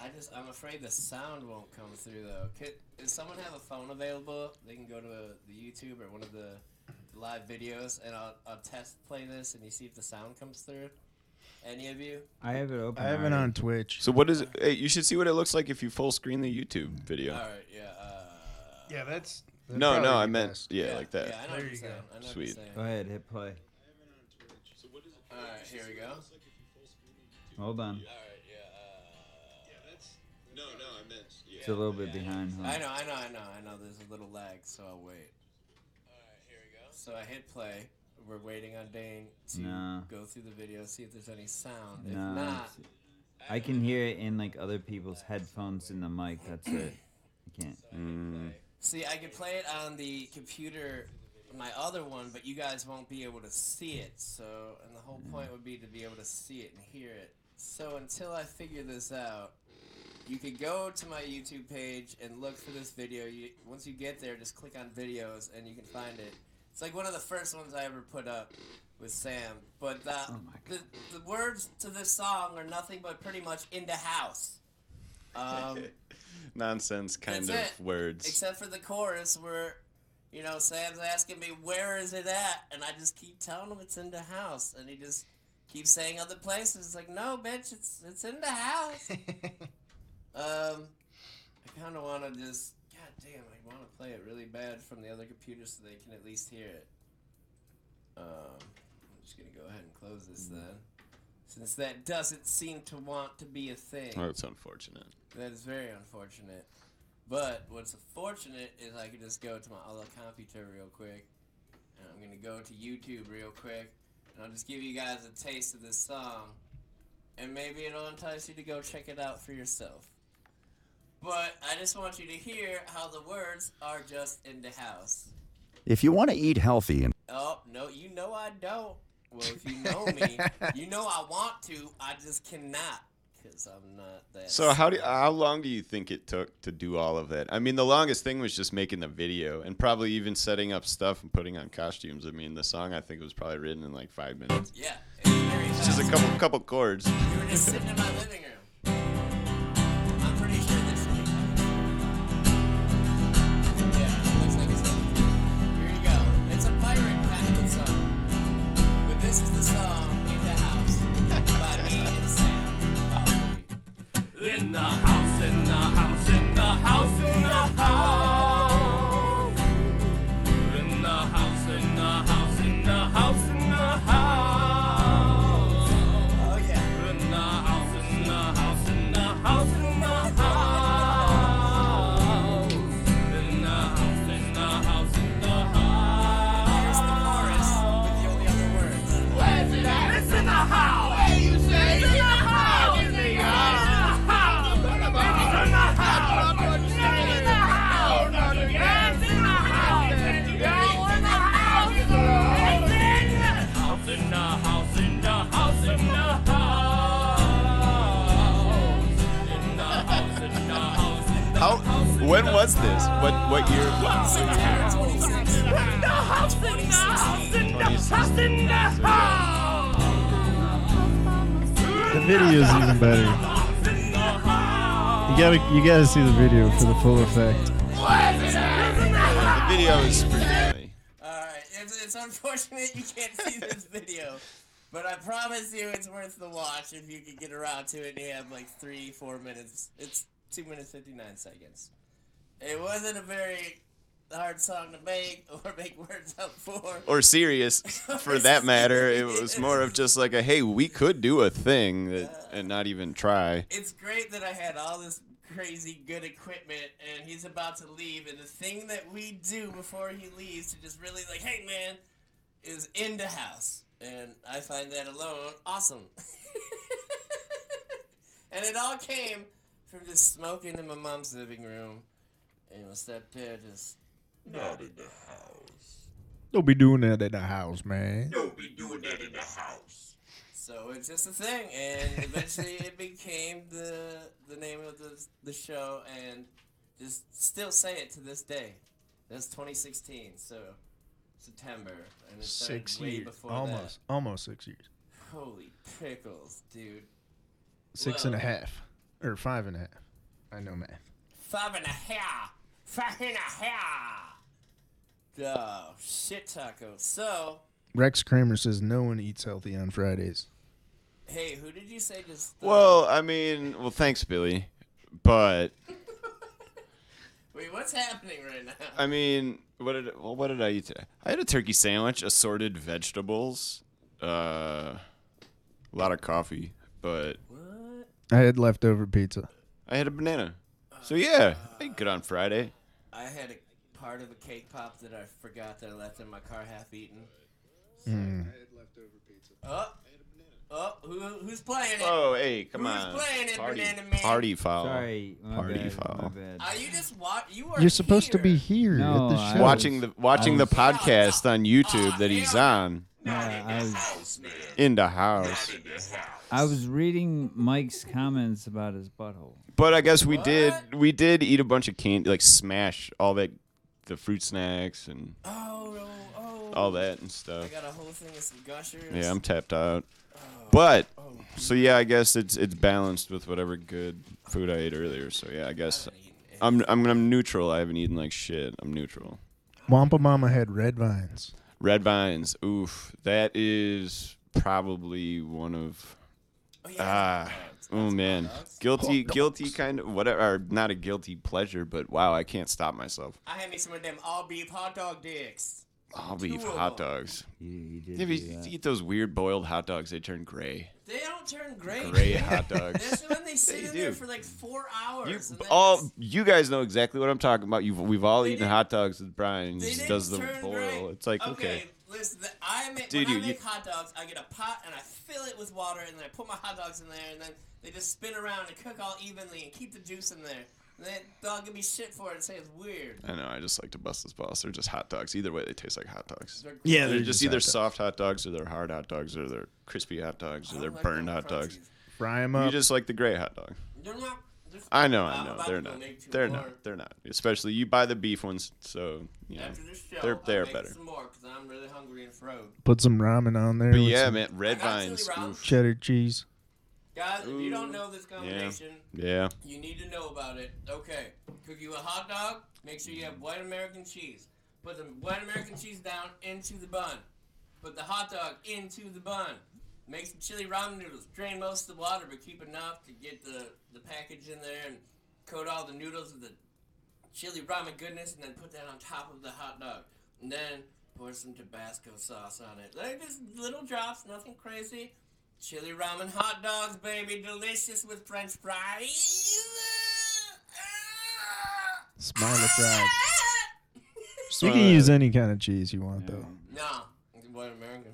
I just I'm afraid the sound won't come through though. Could, does someone have a phone available? They can go to the YouTube or one of the live videos, and I'll, I'll test play this, and you see if the sound comes through. Any of you? I have it open. I have it already. on Twitch. So what is it? Hey, you should see what it looks like if you full screen the YouTube video. All right, yeah. Uh, Yeah, that's. No, no, I meant yeah, like that. Yeah, I know There what you saying. go. I know Sweet. What. Go ahead, hit play. All right, here we go. Hold on. All right, yeah. Uh, No, no, I meant. Yeah. It's a little bit behind. Huh? I know, I know, I know, I know. There's a little lag, so I'll wait. All right, here we go. So I hit play. We're waiting on Dane to No. go through the video, see if there's any sound. If No, not, it's- I can hear it in like other people's headphones in the mic. That's it. I can't. Mm. See, I could play it on the computer, my other one, but you guys won't be able to see it. So, and the whole point would be to be able to see it and hear it. So until I figure this out, you could go to my YouTube page and look for this video. You, once you get there, just click on videos and you can find it. It's like one of the first ones I ever put up with Sam. But the, Oh the, the words to this song are nothing but pretty much in the house. [laughs] Um, Nonsense kind That's of it. words. except for the chorus where, you know, Sam's asking me, where is it at? And I just keep telling him it's in the house. And he just keeps saying other places. It's like, no, bitch, it's, it's in the house. [laughs] Um, I kind of want to just, god damn, I want to play it really bad from the other computer so they can at least hear it. Um, I'm just gonna go ahead and close this then, since that doesn't seem to want to be a thing. Oh, that's unfortunate. That is very unfortunate. But what's fortunate is I can just go to my other computer real quick, and I'm gonna go to YouTube real quick, and I'll just give you guys a taste of this song, and maybe it'll entice you to go check it out for yourself. But I just want you to hear how the words are just in the house. If you want to eat healthy and Oh no, you know I don't. Well, if you know me, [laughs] you know I want to. I just cannot, cause I'm not that. So how do how long do you think it took to do all of that? I mean, the longest thing was just making the video and probably even setting up stuff and putting on costumes. I mean, the song I think was probably written in like five minutes. Yeah, it's It's just a couple couple chords. We were just sitting in my living room. You gotta, see the video for the full effect. The video is pretty funny. Alright, it's, it's unfortunate you can't see this video, but I promise you it's worth the watch if you can get around to it and you have like three, four minutes. It's 2 minutes 59 seconds. It wasn't a very hard song to make [laughs] or make words up for. Or serious, for that [laughs] matter. It was more of just like a hey, we could do a thing that, and not even try. It's great that I had all this crazy good equipment and he's about to leave and the thing that we do before he leaves to just really like, hey man, is in the house. And I find that alone awesome. [laughs] and it all came from just smoking in my mom's living room and my stepdad just not in the house. Don't be doing that in the house, man. Don't be doing that in the house. So it's just a thing, and eventually it became the the name of the the show, and just still say it to this day. That's 2016, so September, and it Six way years, before almost, almost six years. Holy pickles, dude! Six and a half, or five and a half. I know math. Five and a half, five and a half. Oh shit, taco. So, Rex Kramer says no one eats healthy on Fridays. Hey, who did you say just? uh, Well, I mean, well, thanks, Billy, but [laughs] wait, what's happening right now? I mean, what did well, what did I eat today? I had a turkey sandwich, assorted vegetables, uh, a lot of coffee, but what? I had leftover pizza. I had a banana. So yeah, I ate good on Friday. I had a part of a cake pop that I forgot that I left in my car half eaten. Mm. I had leftover pizza. Oh, oh, who, who's playing it? Oh, hey, come Who's on. playing it, Party, Banana Man? party foul. Sorry, my Party bad, foul. My bad. Are you just watch? You are. You're supposed to be here. here No, at the I- show. Watching the watching the was- podcast on YouTube that he's on Yeah, I was, in the house. I was reading Mike's comments about his butthole. But I guess we did we did eat a bunch of candy, like smash all that, the fruit snacks and Oh, oh. All that and I stuff. got a whole thing of some gushers. Yeah, I'm tapped out. But Oh, so yeah, I guess it's it's balanced with whatever good food I ate earlier. So yeah, I guess I'm I'm I'm neutral. I haven't eaten like shit. I'm neutral. Wampa Mama had red vines. Red vines. Oof, that is probably one of Oh, yeah. ah. Oh man, guilty, guilty kind of whatever. Or not a guilty pleasure, but wow, I can't stop myself. I had me some of them all beef hot dog dicks. I'll beef Two of hot dogs. You, you did Yeah, do you that. eat those weird boiled hot dogs. They turn gray. They don't turn gray. Gray hot [laughs] dogs. That's when they sit you in there for like four hours. You and then all, it's- you guys know exactly what I'm talking about. You've, we've all They eaten didn't- hot dogs with Brian. He they just didn't does the turn boil. gray. It's like okay, Listen, the, I make Dude, when you- I you- make hot dogs, I get a pot and I fill it with water, and then I put my hot dogs in there, and then they just spin around and cook all evenly and keep the juice in there. And then they'll give me shit for it and say it's weird. I know. I just like to bust his balls. They're just hot dogs. Either way, they taste like hot dogs. They're Yeah, They're, they're just, just either hot soft hot dogs or they're hard hot dogs or they're crispy hot dogs or they're like burned hot dogs. Fry them up. You just like the gray hot dog. They're not. they're- I know, I'm I know. about They're to not. make two They're more. not. They're not. Especially you buy the beef ones, so you know. After this show, they're I'll they're make better. some more because I'm really hungry and froze. Put some ramen on there. But with yeah, some man, red I got chili vines. ramen. oof. Cheddar cheese. Guys, if you don't mm, know this combination, Yeah. you need to know about it. Okay, cook you a hot dog. Make sure you have white American cheese. Put the white American cheese down into the bun. Put the hot dog into the bun. Make some chili ramen noodles. Drain most of the water, but keep enough to get the, the package in there and coat all the noodles with the chili ramen goodness, and then put that on top of the hot dog. And then pour some Tabasco sauce on it. Like just little drops, nothing crazy. Chili ramen hot dogs, baby, delicious with French fries. Smiley fries. [laughs] You Uh, can use any kind of cheese you want, though. No, it's white American.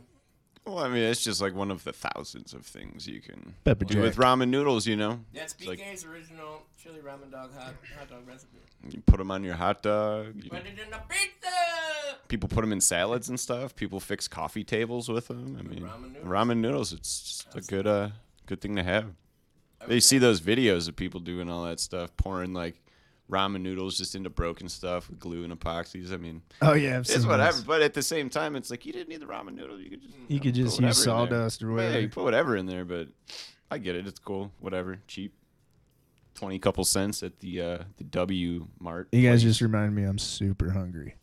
Well, I mean, it's just like one of the thousands of things you can Pepper do with ramen noodles. You know, That's It's like- BK's original chili ramen dog hot, hot dog recipe. you put them on your hot dog. You Put it in the pizza. people put them in salads and stuff. People fix coffee tables with them. I mean, ramen noodles. ramen noodles. It's just a good uh good thing to have. They see those videos of people doing all that stuff, pouring like ramen noodles just into broken stuff with glue and epoxies. I mean, Oh yeah, I've it's seen whatever. those. But at the same time, it's like you didn't need the ramen noodle. You could just You could know, just use whatever in there. sawdust or Yeah, you put whatever in there. But I get it. It's cool. Whatever, cheap. Twenty couple cents at the uh, the W Mart. You guys place. just remind me I'm super hungry.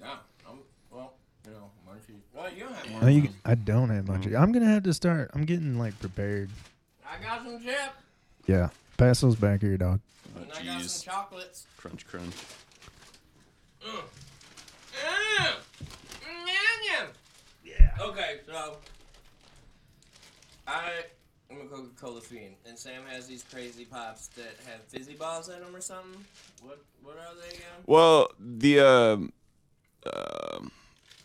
Yeah, I'm, well, you know, munchies. Well, you don't have Oh, you. I don't have much. I'm gonna have to start. I'm getting like prepared. I got some chip, Yeah, pass those back here, dog. Oh, and I got jeez. some chocolates. crunch, crunch. Mm. Yeah. Okay, so I am a Coca-Cola fiend, and Sam has these crazy pops that have fizzy balls in them or something. What what are they again? Well, the um, um,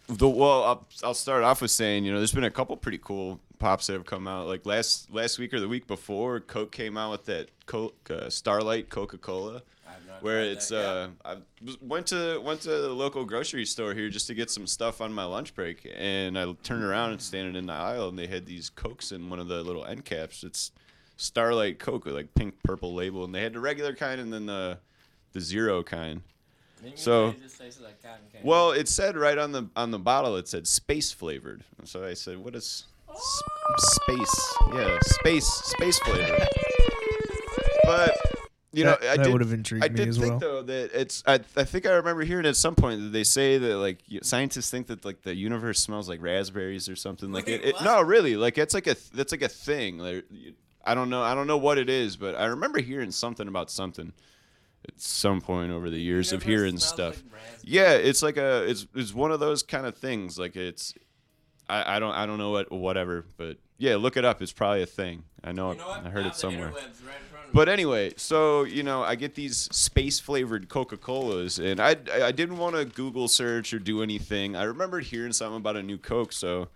the well, I'll, I'll start off with saying, you know, there's been a couple pretty cool pops that have come out. Like last last week or the week before, Coke came out with that Coke uh, Starlight Coca Cola, I have not where it's uh, I went to went to the local grocery store here just to get some stuff on my lunch break, and I turned around and standing in the aisle, and they had these Cokes in one of the little end caps. It's Starlight Coke with like pink purple label, and they had the regular kind and then the the zero kind. so- it just tastes like. Well, it said right on the on the bottle. It said space flavored. So I said, "What is s- space? Yeah, space space flavor. But you know, That- I that did, would've intrigued I me did as think well. though that it's. I, I think I remember hearing at some point that they say that like scientists think that like the universe smells like raspberries or something. Like it. Wait, it what? no, really. Like it's like a that's like a thing. Like, I don't know. I don't know what it is, but I remember hearing something about something at some point over the years of hearing stuff. like. Yeah, it's like a it's it's one of those kind of things. Like it's I, I don't I don't know what whatever, but yeah, look it up. It's probably a thing. I know, You know? I heard Now it somewhere. Right But anyway, so you know, I get these space flavored Coca Colas, and I I didn't want to Google search or do anything. I remembered hearing something about a new Coke, so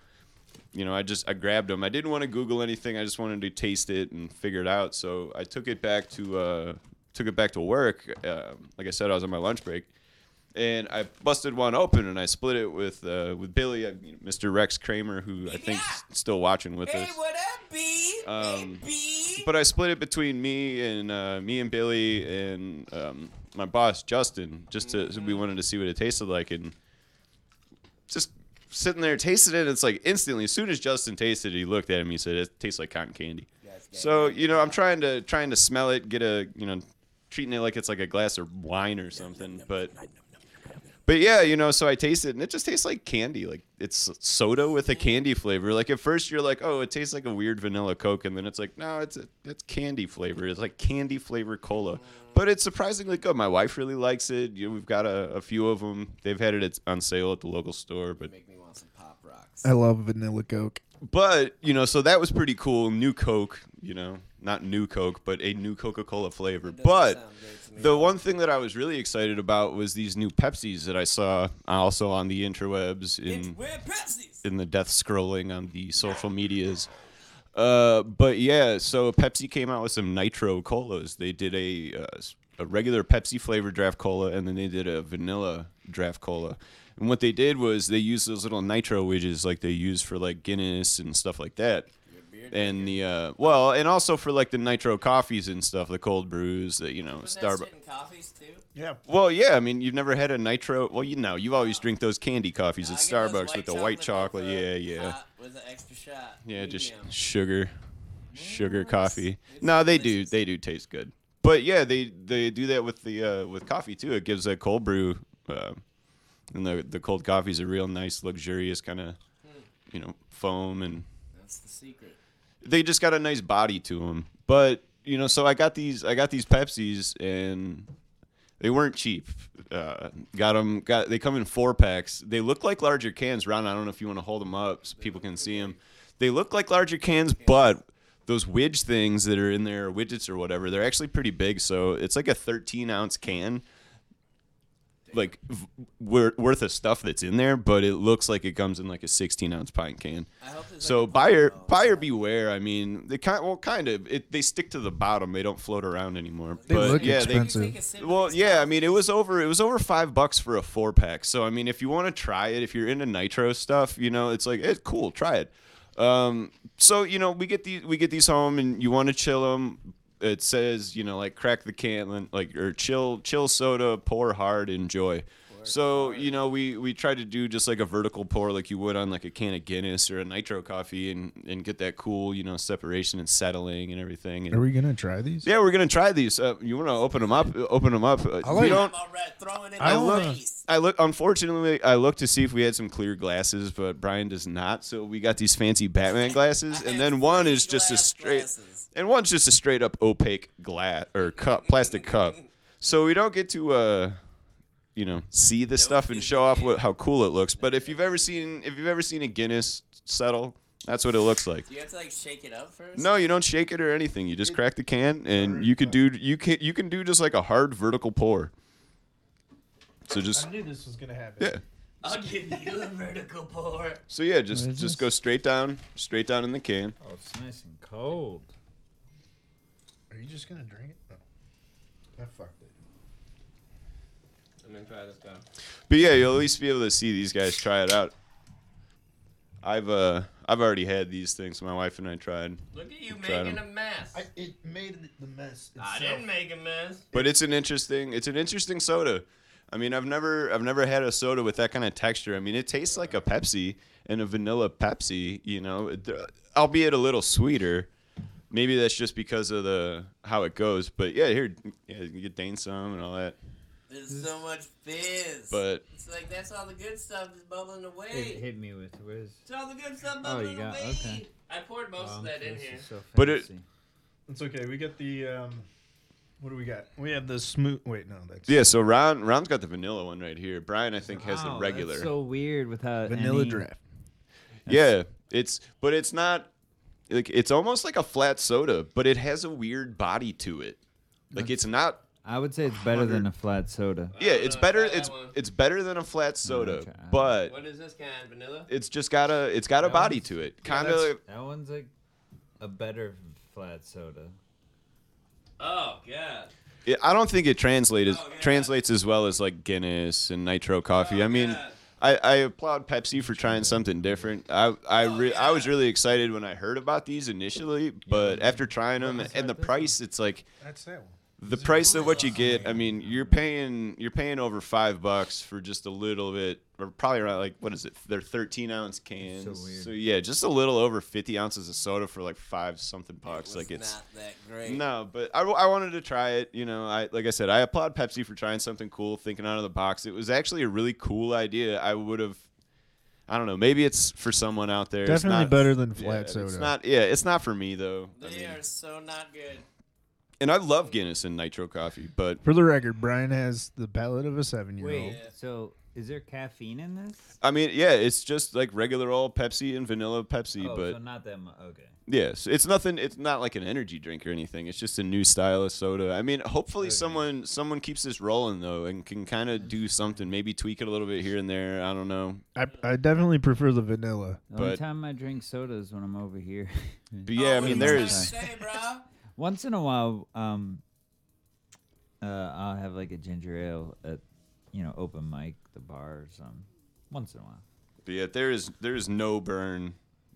you know, I just I grabbed them. I didn't want to Google anything. I just wanted to taste it and figure it out. So I took it back to uh, took it back to work. Uh, like I said, I was on my lunch break, and I busted one open and I split it with uh, with Billy, uh, Mr. Rex Kramer, who I think is still watching with Hey, us. what up, B? Um, hey, B. But I split it between me and uh, me and Billy and um, my boss Justin, just to so we wanted to see what it tasted like, and just sitting there tasting it. And it's like instantly, as soon as Justin tasted it, he looked at me, he said, "It tastes like cotton candy." So you know, I'm trying to trying to smell it, get a you know, treating it like it's like a glass of wine or something, but. But yeah, you know, so I taste it and it just tastes like candy. Like it's soda with a candy flavor. Like at first you're like, oh, it tastes like a weird vanilla Coke, and then it's like, no, it's a, it's candy flavor. It's like candy flavor cola. But it's surprisingly good. My wife really likes it. You know, we've got a, a few of them. They've had it at, on sale at the local store. But Make me want some pop rocks. I love vanilla Coke. but you know, so that was pretty cool. New Coke, you know, not new Coke, but a new Coca Cola flavor. Doesn't But sound good to me. the one thing that I was really excited about was these new Pepsis that I saw also on the interwebs in in the death scrolling on the social medias. Uh, but yeah, so Pepsi came out with some nitro colas. They did a uh, a regular Pepsi flavored draft cola, and then they did a vanilla draft cola. And what they did was they used those little nitro widgets like they use for like Guinness and stuff like that. And the uh, well, and also for like the nitro coffees and stuff, the cold brews, that you know, Put Starbucks. coffees too. Yeah. Well, yeah, I mean, you've never had a nitro. Well, you know, you always drink those candy coffees at I get those Starbucks with the white chocolate. with Yeah, yeah. hot With an extra shot. Yeah, just Medium. sugar, sugar Yes. coffee. It's No, they do. delicious. They do taste good. But yeah, they they do that with the uh, with coffee too. It gives that cold brew, uh, and the the cold coffee is a real nice, luxurious kind of, you know, foam, and That's the secret. They just got a nice body to them. But you know, so I got these I got these Pepsis, and they weren't cheap. Uh, got them. Got they come in four packs. They look like larger cans. Ron, I don't know if you want to hold them up so people can see them. They look like larger cans, but those widge things that are in there, widgets or whatever, they're actually pretty big. So it's like a 13 ounce can, like v- worth of stuff that's in there, but it looks like it comes in like a 16 ounce pint can. I hope So like buyer promo. buyer beware. I mean, they kind well kind of it, they stick to the bottom. They don't float around anymore. They but look yeah, expensive. You take a sip they well yeah. I mean, it was over it was over five bucks for a four pack. So I mean, if you want to try it, if you're into nitro stuff, you know, it's like it's cool. Try it. Um, so you know, we get these we get these home, and you want to chill them. It says you know like crack the can like or chill chill soda, pour hard, enjoy. So you know, we we try to do just like a vertical pour, like you would on like a can of Guinness or a nitro coffee, and and get that cool, you know, separation and settling and everything. And Are we gonna try these? yeah, we're gonna try these. Uh, you want to open them up? Open them up. Uh, I we like- don't. I'm already throwing it I look- I look. Unfortunately, I looked to see if we had some clear glasses, but Brian does not. So we got these fancy Batman [laughs] glasses, and then one is just a straight, glasses. and one's just a straight up opaque glass or cup, plastic cup. So we don't get to, uh, you know, see the stuff and show off what, how cool it looks. But if you've ever seen, if you've ever seen a Guinness settle, that's what it looks like. Do you have to like shake it up first? No, you don't shake it or anything. You just crack the can, and you can do you can you can do just like a hard vertical pour. So just I knew this was gonna happen. yeah. I'll give you a vertical pour. So yeah, just just this? go straight down, straight down in the can. Oh, it's nice and cold. Are you just gonna drink it? No. I fucked it. I'm gonna try this guy. But yeah, you'll at least be able to see these guys try it out. I've uh I've already had these things. My wife and I tried, Look at you Tried making 'em. a mess. I, it made the mess. I didn't make a mess. but it's an interesting it's an interesting soda. I mean, I've never I've never had a soda with that kind of texture. I mean, it tastes like a Pepsi and a vanilla Pepsi. You know, It- uh, albeit a little sweeter. Maybe that's just because of the how it goes. But yeah, here yeah, you get Dane some and all that. There's so much fizz. But it's like that's all the good stuff is bubbling away. It hit me with whiz. It's all the good stuff bubbling Oh, you got- away. okay. I poured most Oh, of that in here. so But it- fancy. It's okay. We got the um. What do we got? We have the smooth. Wait, no, that's yeah, so Ron Ron's got the vanilla one right here. Brian I think has the regular. That's so weird without vanilla any- draft. Yeah, it's but it's not like it's almost like a flat soda, but it has a weird body to it. Like it's not. I would say uh, it's better than a flat soda. Yeah, it's better. It's it's better than a flat soda, try- but What is this kind? Vanilla? it's just got a it's got a That body one's- to it. Kind that's- of. That one's like a better flat soda. Oh god. It, I don't think it translates Oh, yeah. translates as well as like Guinness and Nitro Coffee. Oh, I mean, God. I, I applaud Pepsi for trying something different. I I, Oh, re- I was really excited when I heard about these initially, but after trying them and the that this price, it's like That's that one. The price of what you get. I mean, you're paying you're paying over five bucks for just a little bit, or probably around like what is it? They're 13 ounce cans. weird. So yeah, just a little over 50 ounces of soda for like five something bucks. It was like it's. not that great. No, but I, I wanted to try it. You know, I like I said, I applaud Pepsi for trying something cool, thinking out of the box. It was actually a really cool idea. I would have, I don't know, maybe it's for someone out there. It's Definitely not- better than yeah, flat soda. It's not. Yeah, it's not for me though. I They mean, are so not good. And I love Guinness and Nitro Coffee, but For the record, Brian has the palate of a seven-year-old. Wait, so is there caffeine in this? I mean, yeah, it's just like regular old Pepsi and vanilla Pepsi, oh, but so not that much. Okay. Yes, it's nothing. It's not like an energy drink or anything. It's just a new style of soda. I mean, hopefully someone someone keeps this rolling though, and can kind of do something. Maybe tweak it a little bit here and there. I don't know. I, I definitely prefer the vanilla. The only But- time I drink soda is when I'm over here. But yeah, I Oh, mean, there's say, bro? Once in a while, um, uh, I'll have like a ginger ale at, you know, open mic, the bar or something. Once in a while. but yeah, there is there is no burn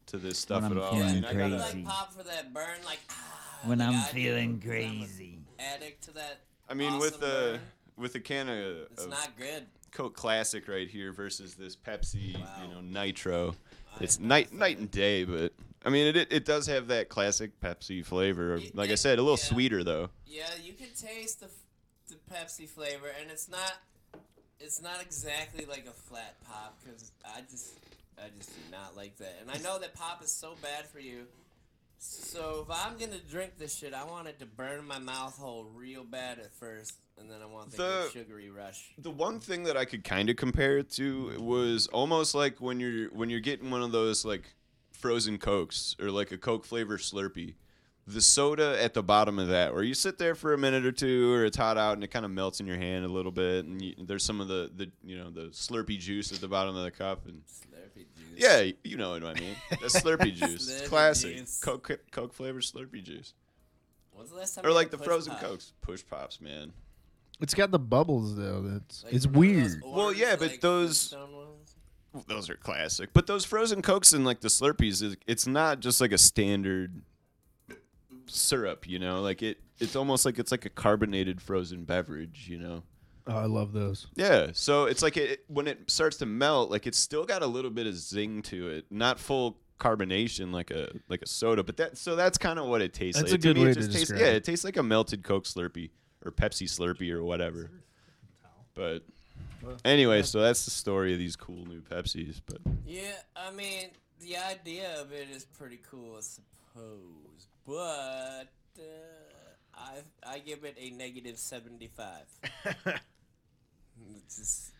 to this stuff When at I'm all. feeling I Yeah, mean, you I gotta gotta- crazy. like pop for that burn, like ah, When like I'm I do, feeling 'cause I'm a crazy. Addict to that. I mean, with awesome the burn. with a can of, It's of not good. Coke Classic right here versus this Pepsi, Wow. you know, Nitro. It's night night and day, but I mean, it it does have that classic Pepsi flavor. Like I said, a little yeah. sweeter though. Yeah, you can taste the, the Pepsi flavor, and it's not it's not exactly like a flat pop because I just I just do not like that, and I know that pop is so bad for you. So if I'm gonna drink this shit, I want it to burn my mouth hole real bad at first, and then I want the, The- sugary rush. The one thing that I could kind of compare it to was almost like when you're when you're getting one of those like frozen cokes or like a Coke flavor Slurpee. The soda at the bottom of that, where you sit there for a minute or two, or it's hot out and it kind of melts in your hand a little bit, and you, there's some of the, the you know the Slurpee juice at the bottom of the cup, and Slurpee juice. yeah, you know what I mean. The Slurpee [laughs] juice, Slurpee it's classic juice. Coke Coke flavor Slurpee juice, When's the last time or like the frozen Pop? cokes, push pops, man. It's got the bubbles though. That's Like it's one those weird. Well, yeah, but like, those- Flintstone ones? Those are classic. But those frozen cokes and like the Slurpees, it's not just like a standard syrup, you know? Like it it's almost like it's like a carbonated frozen beverage, you know? Oh, I love those. Yeah, so it's like it, when it starts to melt, like it's still got a little bit of zing to it. Not full carbonation like a like a soda, but that so that's kind of what it tastes That's like. a good me, way it to just tastes, describe Yeah, it. it tastes like a melted Coke Slurpee or Pepsi Slurpee or whatever. But anyway, so that's the story of these cool new Pepsis, but Yeah, I mean, the idea of it is pretty cool, I suppose. But uh, I I give it a negative seventy five. [laughs] just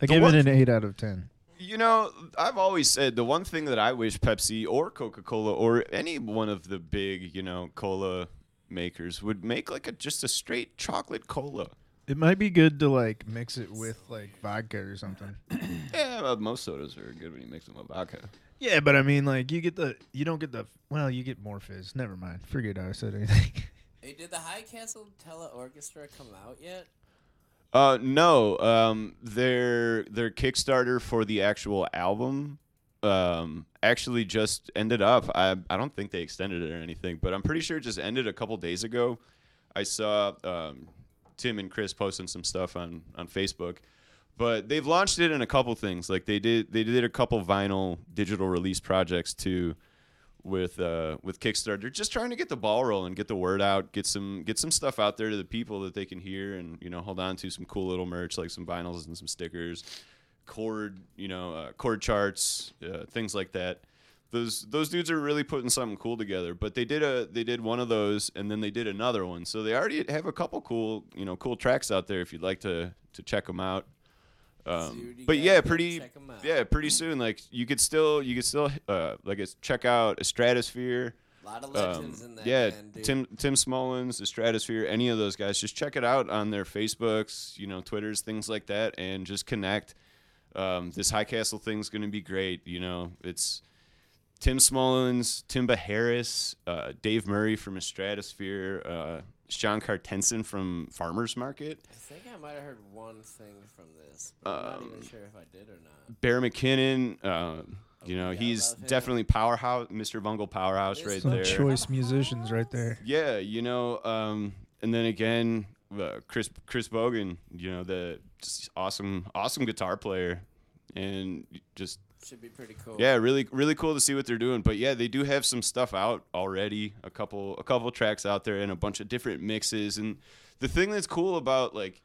I give one- it an eight out of ten. You know, I've always said the one thing that I wish Pepsi or Coca Cola or any one of the big, you know, cola makers would make like a just a straight chocolate cola. It might be good to like mix it with like vodka or something. [clears throat] Yeah, well, most sodas are good when you mix them with vodka. Yeah, but I mean, like you get the you don't get the well, you get more fizz. Never mind. Forget I said anything. [laughs] hey, did the High Castle Teleorkestra come out yet? Uh, no, um, their their Kickstarter for the actual album, um, actually just ended up. I I don't think they extended it or anything, but I'm pretty sure it just ended a couple days ago. I saw um, Tim and Chris posting some stuff on on Facebook, but they've launched it in a couple things. Like they did they did a couple vinyl digital release projects too with uh with Kickstarter, just trying to get the ball rolling, get the word out, get some get some stuff out there to the people that they can hear, and you know hold on to some cool little merch like some vinyls and some stickers, chord you know uh, chord charts, uh, things like that. Those those dudes are really putting something cool together. But they did a they did one of those, and then they did another one. So they already have a couple cool you know cool tracks out there if you'd like to to check them out. Um, but yeah, pretty check 'em out. yeah, pretty soon. Like you could still you could still uh like check out Estradasphere A lot of Um, legends in that yeah, band. Tim Tim Smolens, the Estradasphere, any of those guys, just check it out on their Facebooks, you know, Twitters, things like that, and just connect. Um, this High Castle thing's gonna be great. You know, it's Tim Smolens, Timba Harris, uh, Dave Murray from Estradasphere, uh, Stian Carstensen from Farmers Market, I think I might have heard one thing from this. But I'm not Um, even sure if I did or not. Bear McKinnon. Um, you know, he's definitely powerhouse, Mr. Bungle powerhouse Mr. right Some there. choice musicians right there. Yeah, you know, um, and then again, uh, Chris Chris Bogan, you know, the just awesome awesome guitar player, and just Should be pretty cool. yeah, really really cool to see what they're doing. But yeah, they do have some stuff out already, a couple a couple tracks out there, and a bunch of different mixes. And the thing that's cool about like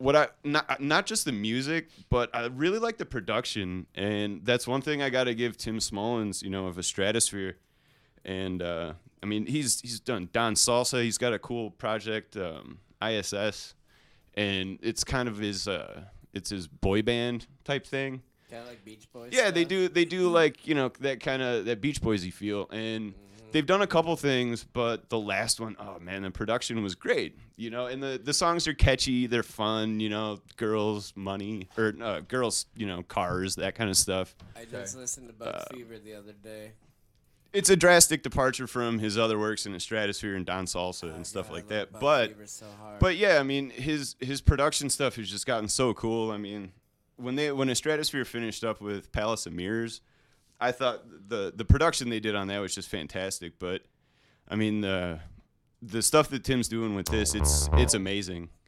what I not not just the music, but I really like the production, and that's one thing I got to give Tim Smolens, you know, of Estradasphere, and uh, I mean he's he's done Don Salsa, he's got a cool project, um, ISS, and it's kind of his uh, it's his boy band type thing. Kind of like Beach Boys. Yeah, they do. They do like you know that kind of that Beach Boysy feel, and they've done a couple things, but the last one, oh man, the production was great. You know, and the the songs are catchy, they're fun. You know, girls, money, or uh, girls, you know, cars, that kind of stuff. I just listened to Buck Uh, Fever the other day. It's a drastic departure from his other works in the Estradasphere and Don Salsa Oh, and stuff God, like that. Bug But so. But yeah, I mean his his production stuff has just gotten so cool. I mean, when they when Estradasphere finished up with Palace of Mirrors, I thought the the production they did on that was just fantastic. But I mean the the stuff that Tim's doing with this, it's it's amazing. [laughs]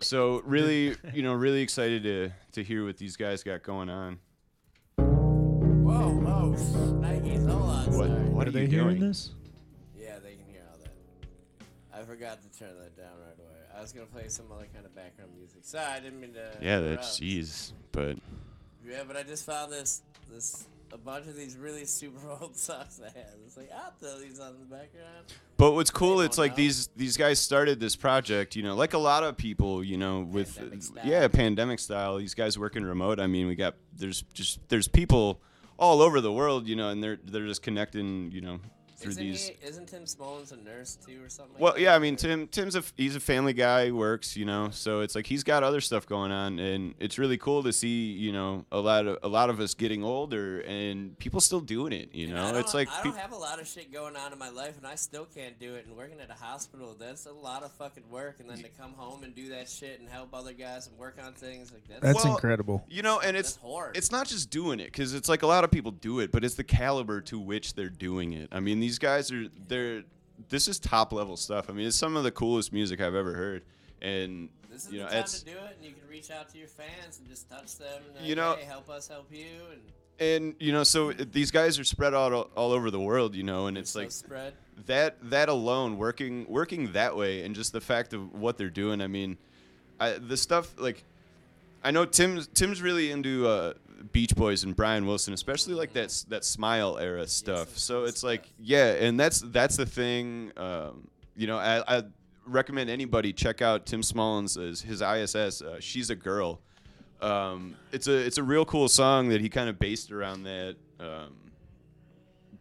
So really, you know, really excited to to hear what these guys got going on. whoa, whoa, Nikes, hold on, What sorry. what Are are, they you hearing this? Yeah, they can hear all that. I forgot to turn that down right away. I was gonna play some other kind of background music. Sorry, I didn't mean to. Yeah, that's jeez, but Yeah, but I just found this this a bunch of these really super [laughs] old songs I had. It's like I'll throw these on in the background. But what's cool, it's like know. these these guys started this project, you know, like a lot of people, you know, with Pandemic yeah, pandemic style. These guys working remote. I mean, we got there's just there's people all over the world, you know, and they're they're just connecting, you know, through Isn't these. he? Isn't Tim Smolens a nurse too, or something? Like Well, that? yeah, I mean, Tim Tim's a he's a family guy, works, you know, so it's like he's got other stuff going on, and it's really cool to see, you know, a lot of a lot of us getting older and people still doing it, you And know. It's like I don't have a lot of shit going on in my life, and I still can't do it. And working at a hospital, that's a lot of fucking work. And then to come home and do that shit and help other guys and work on things like that's, That's Well, incredible. You know, and it's hard. it's not just doing it because it's like a lot of people do it, but it's the caliber to which they're doing it. I mean, these guys are they're this is top level stuff. I mean, it's some of the coolest music I've ever heard, and This is you know, the time it's to do it, and you can reach out to your fans and just touch them. And You know- hey, help us help you, and and you know, so these guys are spread out all, all over the world, you know, and it's so like spread. that that alone working working that way and just the fact of what they're doing i mean I, the stuff like i know tim's tim's really into uh, beach boys and brian wilson especially like that that smile era stuff some so cool it's like yeah and that's that's the thing um, you know I, I recommend anybody check out tim smolens his, his iss uh, she's a girl um, it's a it's a real cool song that he kind of based around that um,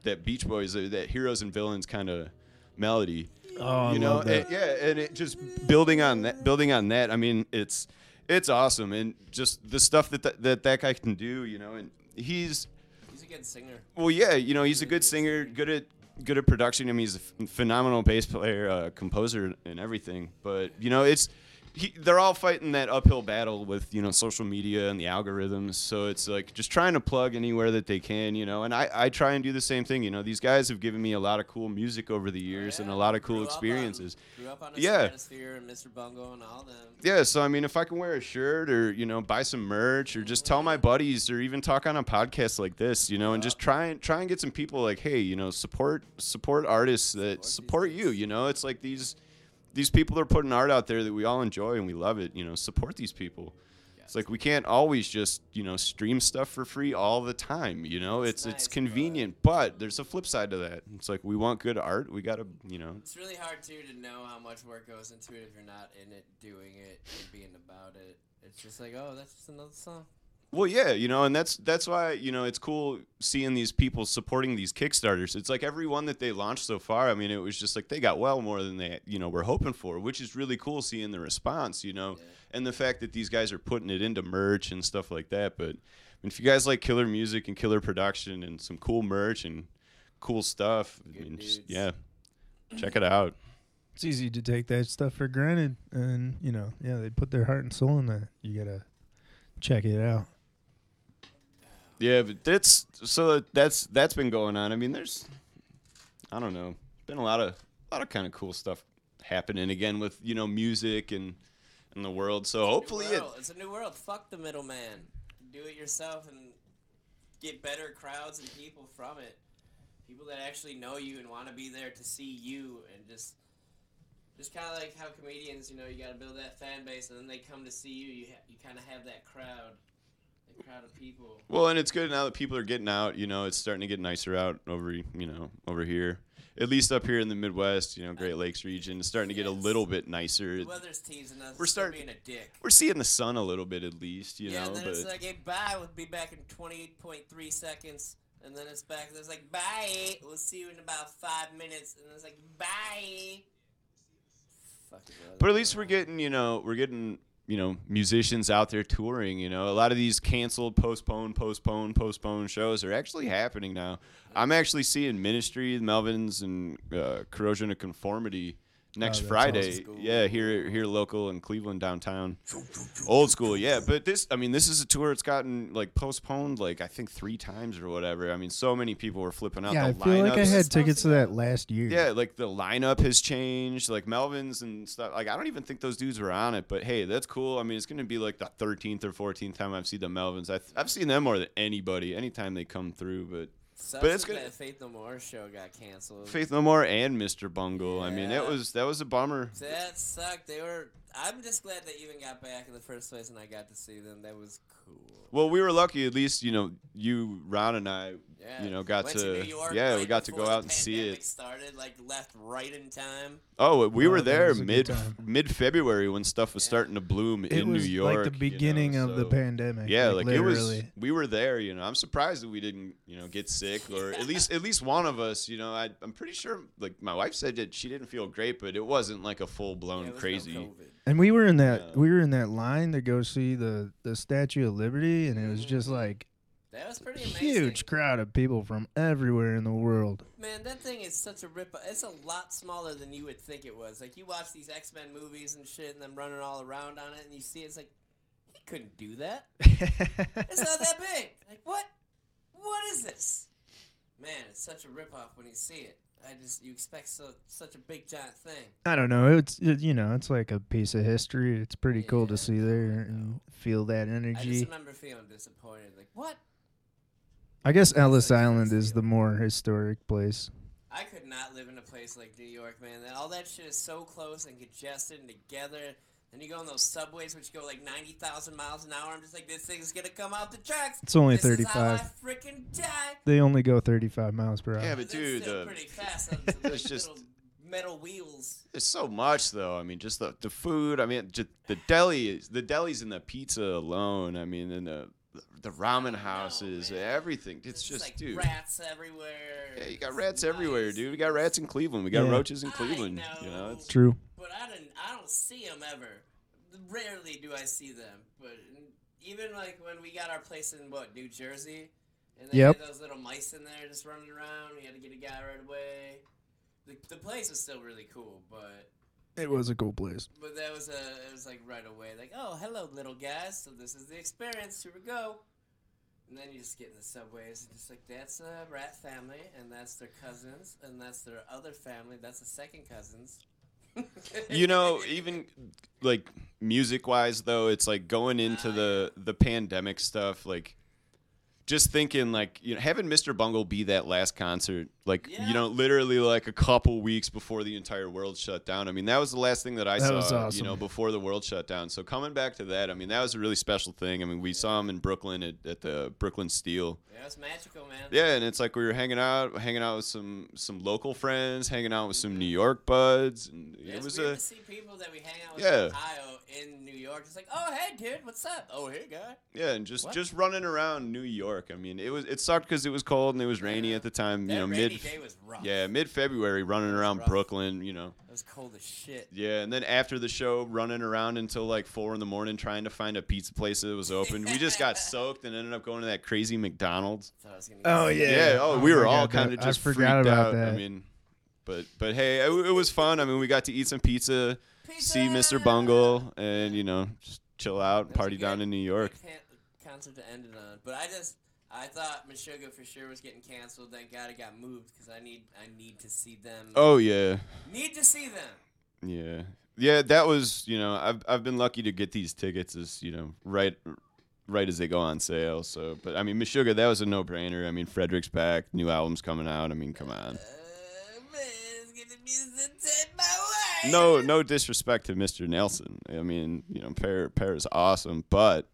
that Beach Boys, uh, that heroes and villains kind of melody. Oh, I you know, love that. and- yeah, and it just building on that, building on that. I mean, it's it's awesome, and just the stuff that th- that that guy can do. You know, and he's He's a good singer. well, yeah, you know, he's a good singer, good at good at production. I mean, he's a phenomenal bass player, uh, composer, and everything. But you know, it's he, they're all fighting that uphill battle with you know social media and the algorithms. So it's like just trying to plug anywhere that they can, you know. And I, I try and do the same thing. You know, these guys have given me a lot of cool music over the oh, years and a lot of cool experiences. Grew up on a Yeah. Estradasphere and Mr. Bungle and all them. Yeah, so I mean, if I can wear a shirt or you know buy some merch or just tell my buddies or even talk on a podcast like this, you know, and just try and try and get some people like, hey, you know, support support artists that support you. You know, it's like these these people are putting art out there that we all enjoy and we love it. You know, support these people. It's like we can't always just you know stream stuff for free all the time. You know, it's It's it's nice, convenient, but there's a flip side to that. It's like we want good art. We gotta you know It's really hard too to know how much work goes into it if you're not in it, doing it, and being about it. It's just like, oh, that's just another song. Well, yeah, you know, and that's that's why you know it's cool seeing these people supporting these Kickstarters. It's like every one that they launched so far. I mean, it was just like they got well more than they you know were hoping for, which is really cool seeing the response. You know, and the fact that these guys are putting it into merch and stuff like that. But I mean, if you guys like killer music and killer production and some cool merch and cool stuff, I mean, just, yeah, check it out. It's easy to take that stuff for granted, and you know, yeah, they put their heart and soul in that. You gotta check it out. Yeah, but that's so that's that's been going on. I mean, there's I don't know, been a lot of a lot of kind of cool stuff happening again with you know music and and the world. So hopefully it. world. it's a new world. Fuck the middleman. Do it yourself and get better crowds and people from it. People that actually know you and want to be there to see you and just just kind of like how comedians, you know, you got to build that fan base and then they come to see you. You ha- you kind of have that crowd, crowd of people. Well, and it's good now that people are getting out. You know, it's starting to get nicer out over you know over here. At least up here in the Midwest, you know, Great Lakes region, it's starting to get a little bit nicer. The weather's teasing us. We're starting- being a dick. We're seeing the sun a little bit at least, you yeah, know. and then but it's like, hey, bye. We'll be back in 28.3 seconds. And then it's back. It's like, bye. We'll see you in about five minutes. And it's like, bye. But at least we're getting, you know, we're getting, you know, musicians out there touring. You know, a lot of these canceled, postponed, postponed, postponed shows are actually happening now. I'm actually seeing Ministry, Melvins, and uh, Corrosion of Conformity next Oh, Friday. awesome. Yeah, here, here, local in Cleveland downtown. Old school, yeah. But this, I mean, this is a tour. It's gotten like postponed, like I think three times or whatever. I mean, so many people were flipping out. Yeah, I the feel like I had tickets to that last year. yeah, like the lineup has changed, like Melvin's and stuff. Like I don't even think those dudes were on it, but hey, that's cool. I mean, it's gonna be like the 13th or 14th time I've seen the Melvins. I've, I've seen them more than anybody anytime they come through. But But it's good. that Faith No More show got canceled. Faith No More and Mr. Bungle. I mean, that was that was a bummer. That sucked. They were. I'm just glad they even got back in the first place, and I got to see them. That was cool. Well, we were lucky. At least you know you, Ron, and I. Yeah. You know, got Went to- New York yeah, we got to go out and see it. Started like left right in time. Oh, we Oh, were there was a good mid mid February when stuff was Yeah. starting to bloom it in was New York. like the you know, beginning of the pandemic. Yeah, like, it was. We were there. You know, I'm surprised that we didn't, you know, get sick or at [laughs] least at least one of us. You know, I, I'm pretty sure. Like my wife said that she didn't feel great, but it wasn't like a full blown it was no crazy. And we were in that Yeah. we were in that line to go see the the Statue of Liberty, and it was mm. just like That was pretty amazing. huge crowd of people from everywhere in the world. Man, that thing is such a rip. It's a lot smaller than you would think it was. Like you watch these X Men movies and shit, and them running all around on it, and you see it's like he couldn't do that. [laughs] It's not that big. Like what? What is this? Man, it's such a rip off when you see it. I just you expect so such a big giant thing. I don't know. It's it, you know, it's like a piece of history. It's pretty cool to see there and feel that I energy. just remember feeling disappointed. Like what? I guess Ellis like Island is the more historic place. I could not live in a place like New York, man. That- All that shit is so close and congested and together. And you go on those subways, which go like 90,000 miles an hour. I'm just like, this thing's gonna come out the tracks. It's only this Is how I 35. freaking die. They only go 35 miles per hour. Yeah, but dude, still uh, pretty fast. on like, [laughs] it's just- metal wheels. It's so much though. I mean, just the the food. I mean, just the deli, is- the delis and the pizza alone. I mean, and the the ramen know, houses, man. everything. It's There's just, like dude. rats everywhere. Yeah, you got It's rats everywhere, nice. dude. We got rats in Cleveland. We got Yeah. roaches in I Cleveland. You know, know. it's True. But I don't, I don't see them ever. Rarely do I see them. But even like when we got our place in what New Jersey, and they Yep. had those little mice in there just running around. We had to get a guy right away. The, the place was still really cool, but It was a cool place. but that was a it was like right away like oh hello little guys so this is the experience here we go. And then you just get in the subways and just like that's a rat family and that's their cousins and that's their other family that's the second cousins. you know, even like music wise though, it's like going into the ah, the pandemic stuff, like just thinking like you know having Mr. Bungle be that last concert Like Yeah. you know, literally like a couple weeks before the entire world shut down. I mean, that was the last thing that I That saw. was You know, before the world shut down. So coming back to that, I mean, that was a really special thing. I mean, we saw him in Brooklyn at, at the Brooklyn Steel. Yeah, it's magical, man. Yeah, and it's like we were hanging out, hanging out with some some local friends, hanging out with some New York buds, and Yeah, it was weird a to see people that we hang out with Yeah. in Ohio in New York. It's like, oh hey, dude, what's up? Oh hey, guy. yeah, and just What? just running around New York. I mean, it was it sucked because it was cold and it was rainy at the time. That You know, rainy mid day was rough. yeah mid February, running around rough. Brooklyn. You know. it was cold as shit. Yeah, and then after the show, running around until like four in the morning trying to find a pizza place that was open. we just got [laughs] soaked and ended up going to that crazy McDonald's. Thought I was gonna Oh, Yeah. Yeah. Oh, Oh we were all kind of I just forgot freaked about out. I mean, but but hey, it, it was fun. I mean, we got to eat some pizza, see Mr. Bungle, and you know, just chill out, That was a party down in New York. good concert to end it on, but I just I thought Meshuggah for sure was getting canceled. Thank God it got moved because I need I need to see them. Oh yeah, Need to see them. yeah, yeah. That was you know, I've I've been lucky to get these tickets as you know right. Right as they go on sale, so but I mean, Meshuggah, that was a no-brainer. I mean, Fredrik's back, new album's coming out. I mean, come on. Uh, man, it's gonna be the dead my way. no no disrespect to Mr. Nilsson. I mean, you know, Pear Pear is awesome, but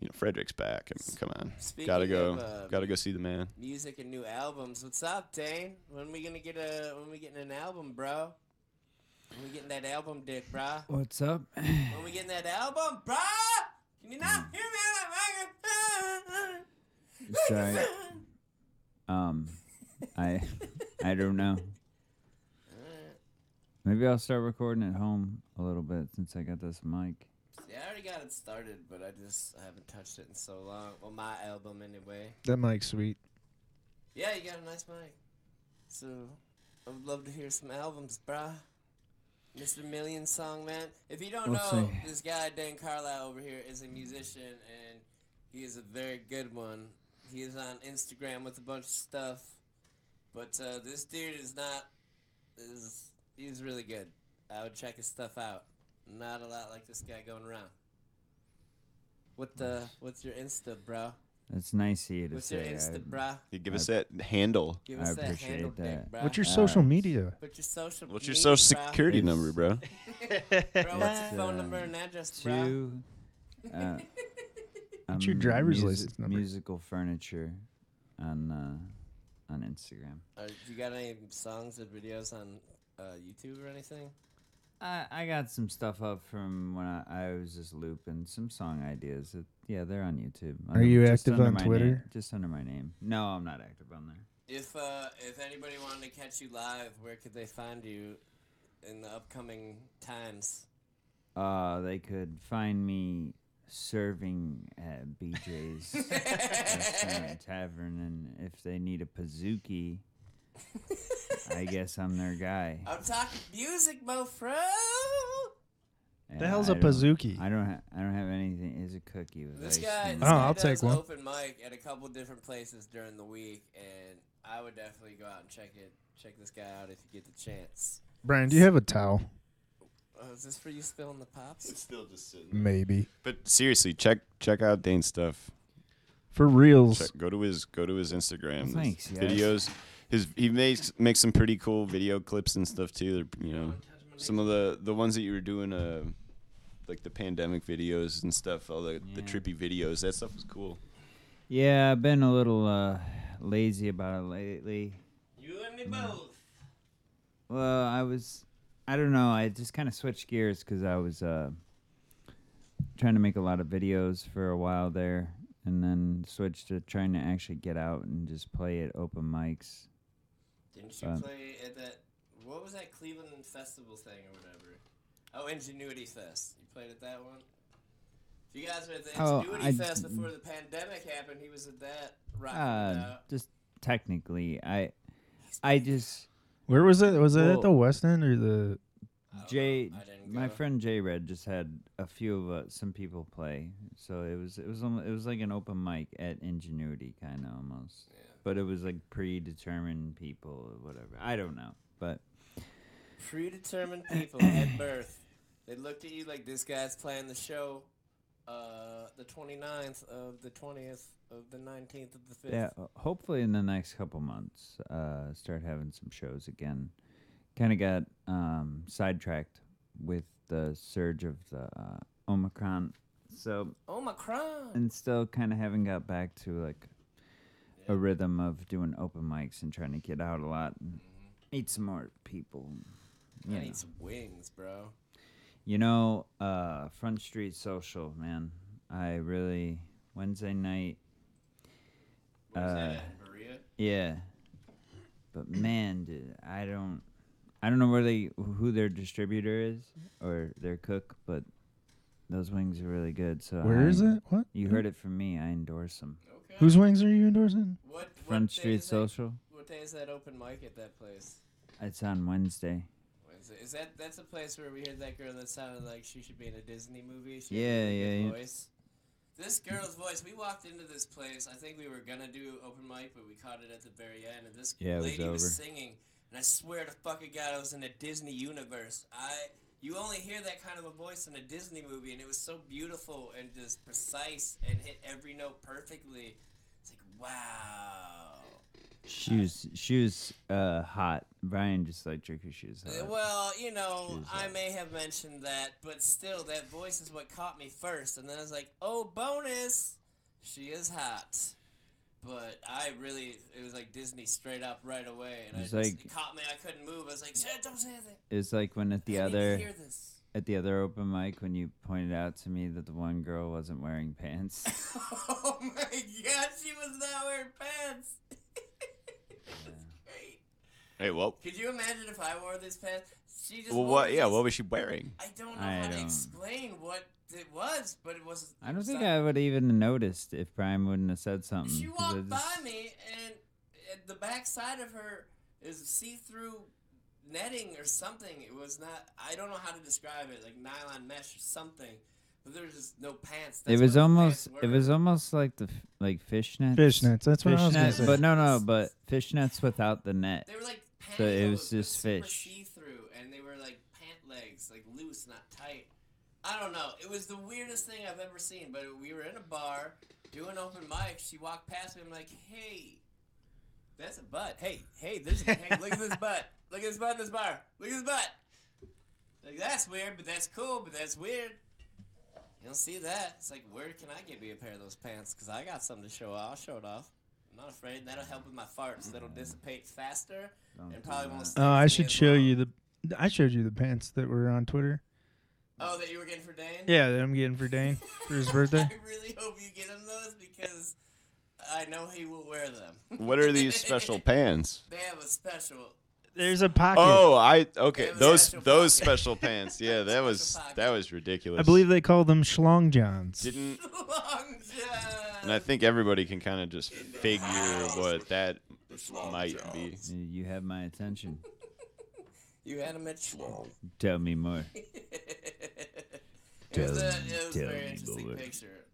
you know, Fredrik's back. I mean, come on. Speaking gotta go of, uh, gotta go see the man. Music and new albums. What's up, Daine? When we gonna get a when we getting an album, bro? When we getting that album, dick, bro? What's up? [clears throat] When we getting that album, bro? Can you not hear me on the Sorry. microphone? [laughs] Um, I I don't know. [laughs] Maybe I'll start recording at home a little bit since I got this mic. Yeah, I already got it started, but I just I haven't touched it in so long. Well, my album anyway. That mic's sweet. Yeah, you got a nice mic. So I would love to hear some albums, bruh. Mr. Million Song Man. If you don't know, see. this guy Daine Carlisle over here is a musician and he is a very good one. He is on Instagram with a bunch of stuff. But uh, this dude is not is he's really good. I would check his stuff out. Not a lot like this guy going around. What the what's your Insta, bro? That's nice of you to say. What's your say. Insta, I- bruh? You give I- us that handle. Give I us that appreciate handle dick, that. bruh. What's your Uh, social media? Put your social. What's your social bruh. security It's- number, bro? [laughs] [laughs] Bro, what's It's, your phone uh, number and address, bro? Two. Uh, [laughs] What's your um, driver's musi- license number? Musical furniture on uh, on Instagram. Uh, you got any songs or videos on uh, YouTube or anything? I, I got some stuff up from when I, I was just looping some song ideas. It, yeah, they're on YouTube. Are you just active under on my Twitter? name- just under my name. No, I'm not active on there. If uh, if anybody wanted to catch you live, where could they find you in the upcoming times? Uh, they could find me serving at BJ's [laughs] Restaurant and Tavern, and if they need a pizookie, I guess I'm their guy. I'm talking music, mofro. Yeah, The hell's a a pizookie? I don't. Ha- I don't have anything. It's a cookie with This guy, cream. this Oh, guy I'll does take one. open mic at a couple different places during the week, and I would definitely go out and check it. Check this guy out if you get the chance. Brian, do you have a towel? Oh, is this for you spilling the pops? It's still just sitting. Maybe. But seriously, check check out Daine's stuff. For reals. Check, go to his go to his Instagram. Thanks, guys. videos. His he makes makes some pretty cool video clips and stuff too. They're, you know, some of the the ones that you were doing uh like the pandemic videos and stuff, all the, the trippy videos. That stuff was cool. Yeah, I've been a little uh, lazy about it lately. You and me both. Well, I was, I don't know. I just kind of switched gears because I was uh, trying to make a lot of videos for a while there, and then switched to trying to actually get out and just play at open mics. Didn't you play at that? What was that Cleveland festival thing or whatever? Oh, Ingenuity Fest. You played at that one. If you guys were at the Oh, Ingenuity I Fest d- before the pandemic happened, he was at that. Rocking it Uh, just technically, I, I just Where was it? Was it at the West End or the? Jay, know. I didn't my friend Jay Red just had a few of uh, some people play, so it was it was it was like an open mic at Ingenuity kind of almost, Yeah. but it was like predetermined people or whatever. I don't know, but Predetermined [coughs] people at birth. They looked at you like this guy's playing the show. uh, the 29th of the 20th of the 19th of the 5th. Yeah, hopefully in the next couple months, uh, start having some shows again. Kind of got um, sidetracked with the surge of the uh, Omicron, so Omicron. and still kind of haven't got back to like a rhythm of doing open mics and trying to get out a lot and meet some more people. I know, need some wings, bro. you know uh, Front Street Social, man. I really Wednesday night. Uh, that at, in Berea? Yeah. But man, dude, I don't I don't know where they who their distributor is or their cook, but those wings are really good. So Where is I- it? What? You heard it from me. I endorse them. Okay. Whose wings are you endorsing? What, what Front day Street is that- Social. What day is that open mic at that place? It's on Wednesday. Wednesday. Is that that's a place where we heard that girl that sounded like she should be in a Disney movie? She Yeah, had a really yeah, good yeah. Voice. This girl's voice. We walked into this place. I think we were gonna do open mic, but we caught it at the very end. And this Yeah, it was lady was, over. singing, and I swear to fucking God, I was in a Disney universe. I you only hear that kind of a voice in a Disney movie, and it was so beautiful and just precise and hit every note perfectly. It's like wow. She was she was uh hot. Brian just like trick she was Uh, hot. Well, you know, I may have mentioned that, but still, that voice is what caught me first. And then I was like, oh, bonus! She is hot. But I really, it was like Disney straight up right away. And It's I just, like- it caught me. I couldn't move. I was like, "Shit, don't say anything. It was like when at the I other at the other open mic when you pointed out to me that the one girl wasn't wearing pants. [laughs] oh my god, she was not wearing pants. [laughs] Great. Hey, well, Could you imagine if I wore these pants? She just well, what? Yeah, what was she wearing? I don't know I how to don't- explain what it was, but it wasn't. I don't think I would even noticed if Brian wouldn't have said something. She walked just- by me, and at the back side of her is see-through netting or something. It was not. I don't know how to describe it, like nylon mesh or something. But there was just no pants. It was almost it was almost like the like fishnets. Fishnets. That's what I was gonna say. but no, no, but fishnets without the net. They were like pantyhose, So it was but just super fish. see-through, and they were like pant legs, like loose, not tight. I don't know. It was the weirdest thing I've ever seen. But we were in a bar doing open mic. She walked past me. I'm like, hey, that's a butt. Hey, hey, there's hey, look at this [laughs] butt. Look at this butt in this bar. Look at this butt. Like that's weird, but that's cool, but that's weird. You don't see that. It's like, where can I get me a pair of those pants? Because I got something to show off. I'll show it off. I'm not afraid. That'll help with my farts. That'll dissipate faster Don't and probably won't. Oh, I should show long. you the. I showed you the pants that were on Twitter. Oh, that you were getting for Daine? Yeah, that I'm getting for Daine for his birthday. [laughs] I really hope you get him those because I know he will wear them. What are these [laughs] special pants? They have a special. There's a pocket. Oh, I okay. They have a Those special those pocket. special pants. Yeah, [laughs] that was pocket. that was ridiculous. I believe they call them schlong johns. didn't, Long John. and I think everybody can kind of just figure what that might be. You- You have my attention. you had him at Schlong. Tell me more. It was, a, it was a Tell very me interesting more. picture.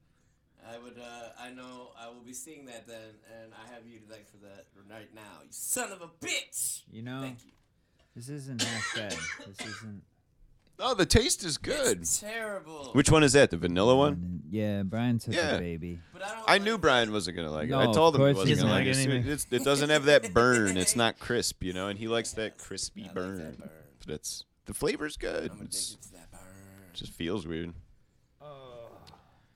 I would, uh, I know, I will be seeing that then, and I have you to thank for that right now. You son of a bitch. You know, Thank you. this isn't half bad. This isn't. Oh, the taste is good. It's terrible. Which one is that? The vanilla one? Yeah, Brian took Yeah. a baby. But I, don't I like knew that. Brian wasn't gonna like it. I told him he wasn't gonna like doesn't it. It's- it doesn't have that burn. It's not crisp, you know. And he likes [laughs] that crispy I like burn. that burn. But it's the flavor's good. Just feels weird.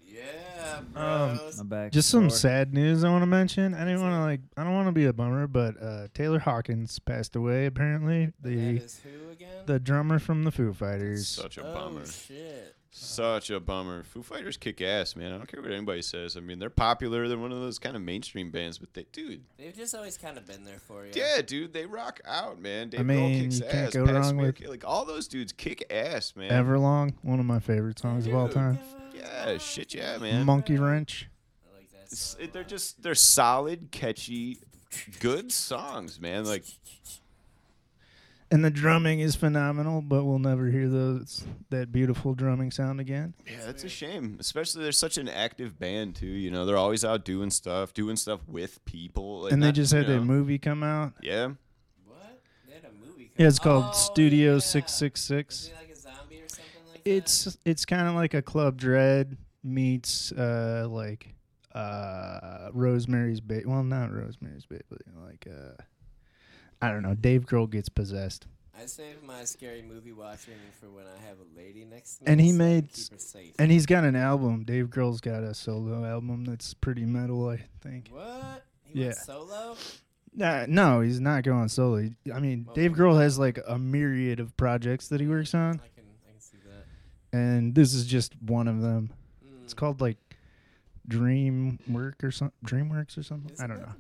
Yeah, Um, bros. My back. Just some sore. sad news I want to mention. I didn't want to like. I don't want to be a bummer, but uh, Taylor Hawkins passed away. Apparently, the is who again? the drummer from the Foo Fighters. Such a oh bummer. shit. Such a bummer. Foo Fighters kick ass, man. I don't care what anybody says. I mean, they're popular. They're one of those kind of mainstream bands, but they, dude, They've just always kind of been there for you. yeah, dude, they rock out, man. Dave mean, Grohl kicks you can't ass. go Pat wrong Smear with- ki- like all those dudes kick ass, man. Everlong, one of my favorite songs of all time. Yeah, shit, yeah, man. Monkey Wrench. I like that. Song it, they're just they're solid, catchy, good songs, man. Like And the drumming is phenomenal, but we'll never hear those that beautiful drumming sound again. Yeah, that's a shame. Especially they're such an active band too. You know, they're always out doing stuff, doing stuff with people. like and they not- just had their know. movie come out. Yeah, What? They had a movie. Yeah, it's called Oh, Studio Six Six Six. Six Six Is Six. he like a zombie or something like that? It's it's kind of like a Club Dread meets uh like uh Rosemary's Baby. Well, not Rosemary's Baby, but like uh I don't know. Dave Grohl gets possessed, I save my scary movie watching for when I have a lady next to me. And he so made keep her safe. and he's got an album. Dave Grohl's got a solo album that's pretty metal, I think. what? He went Yeah. solo? Nah, no, he's not going solo. He- I mean, Well, Dave Grohl has like a myriad of projects that he works on, I can I can see that. and this is just one of them. Mm. It's called like Dream Work or something. Dreamworks or something. Is I don't know.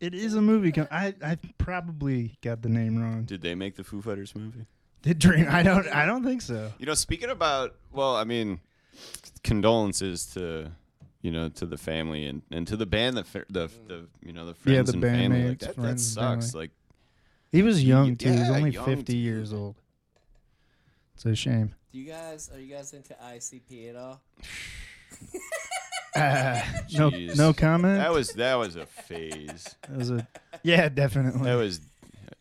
Movie company? It is a movie. Com- I I probably got the name wrong. Did they make the Foo Fighters movie? Did Dream? I don't. I don't think so. You know, speaking about, well, I mean, condolences to, you know, to the family and, and to the band, the fa- the, the you know the friends Yeah, friends the and family. Like bandmates, that, that friends and sucks. family. Like He was young too. He was only fifty too. years old. It's a shame. Do you guys are you guys into ICP at all? [sighs] [laughs] Uh, [laughs] no, Jeez. no comment. that was that was a phase. That was a yeah, definitely. That was.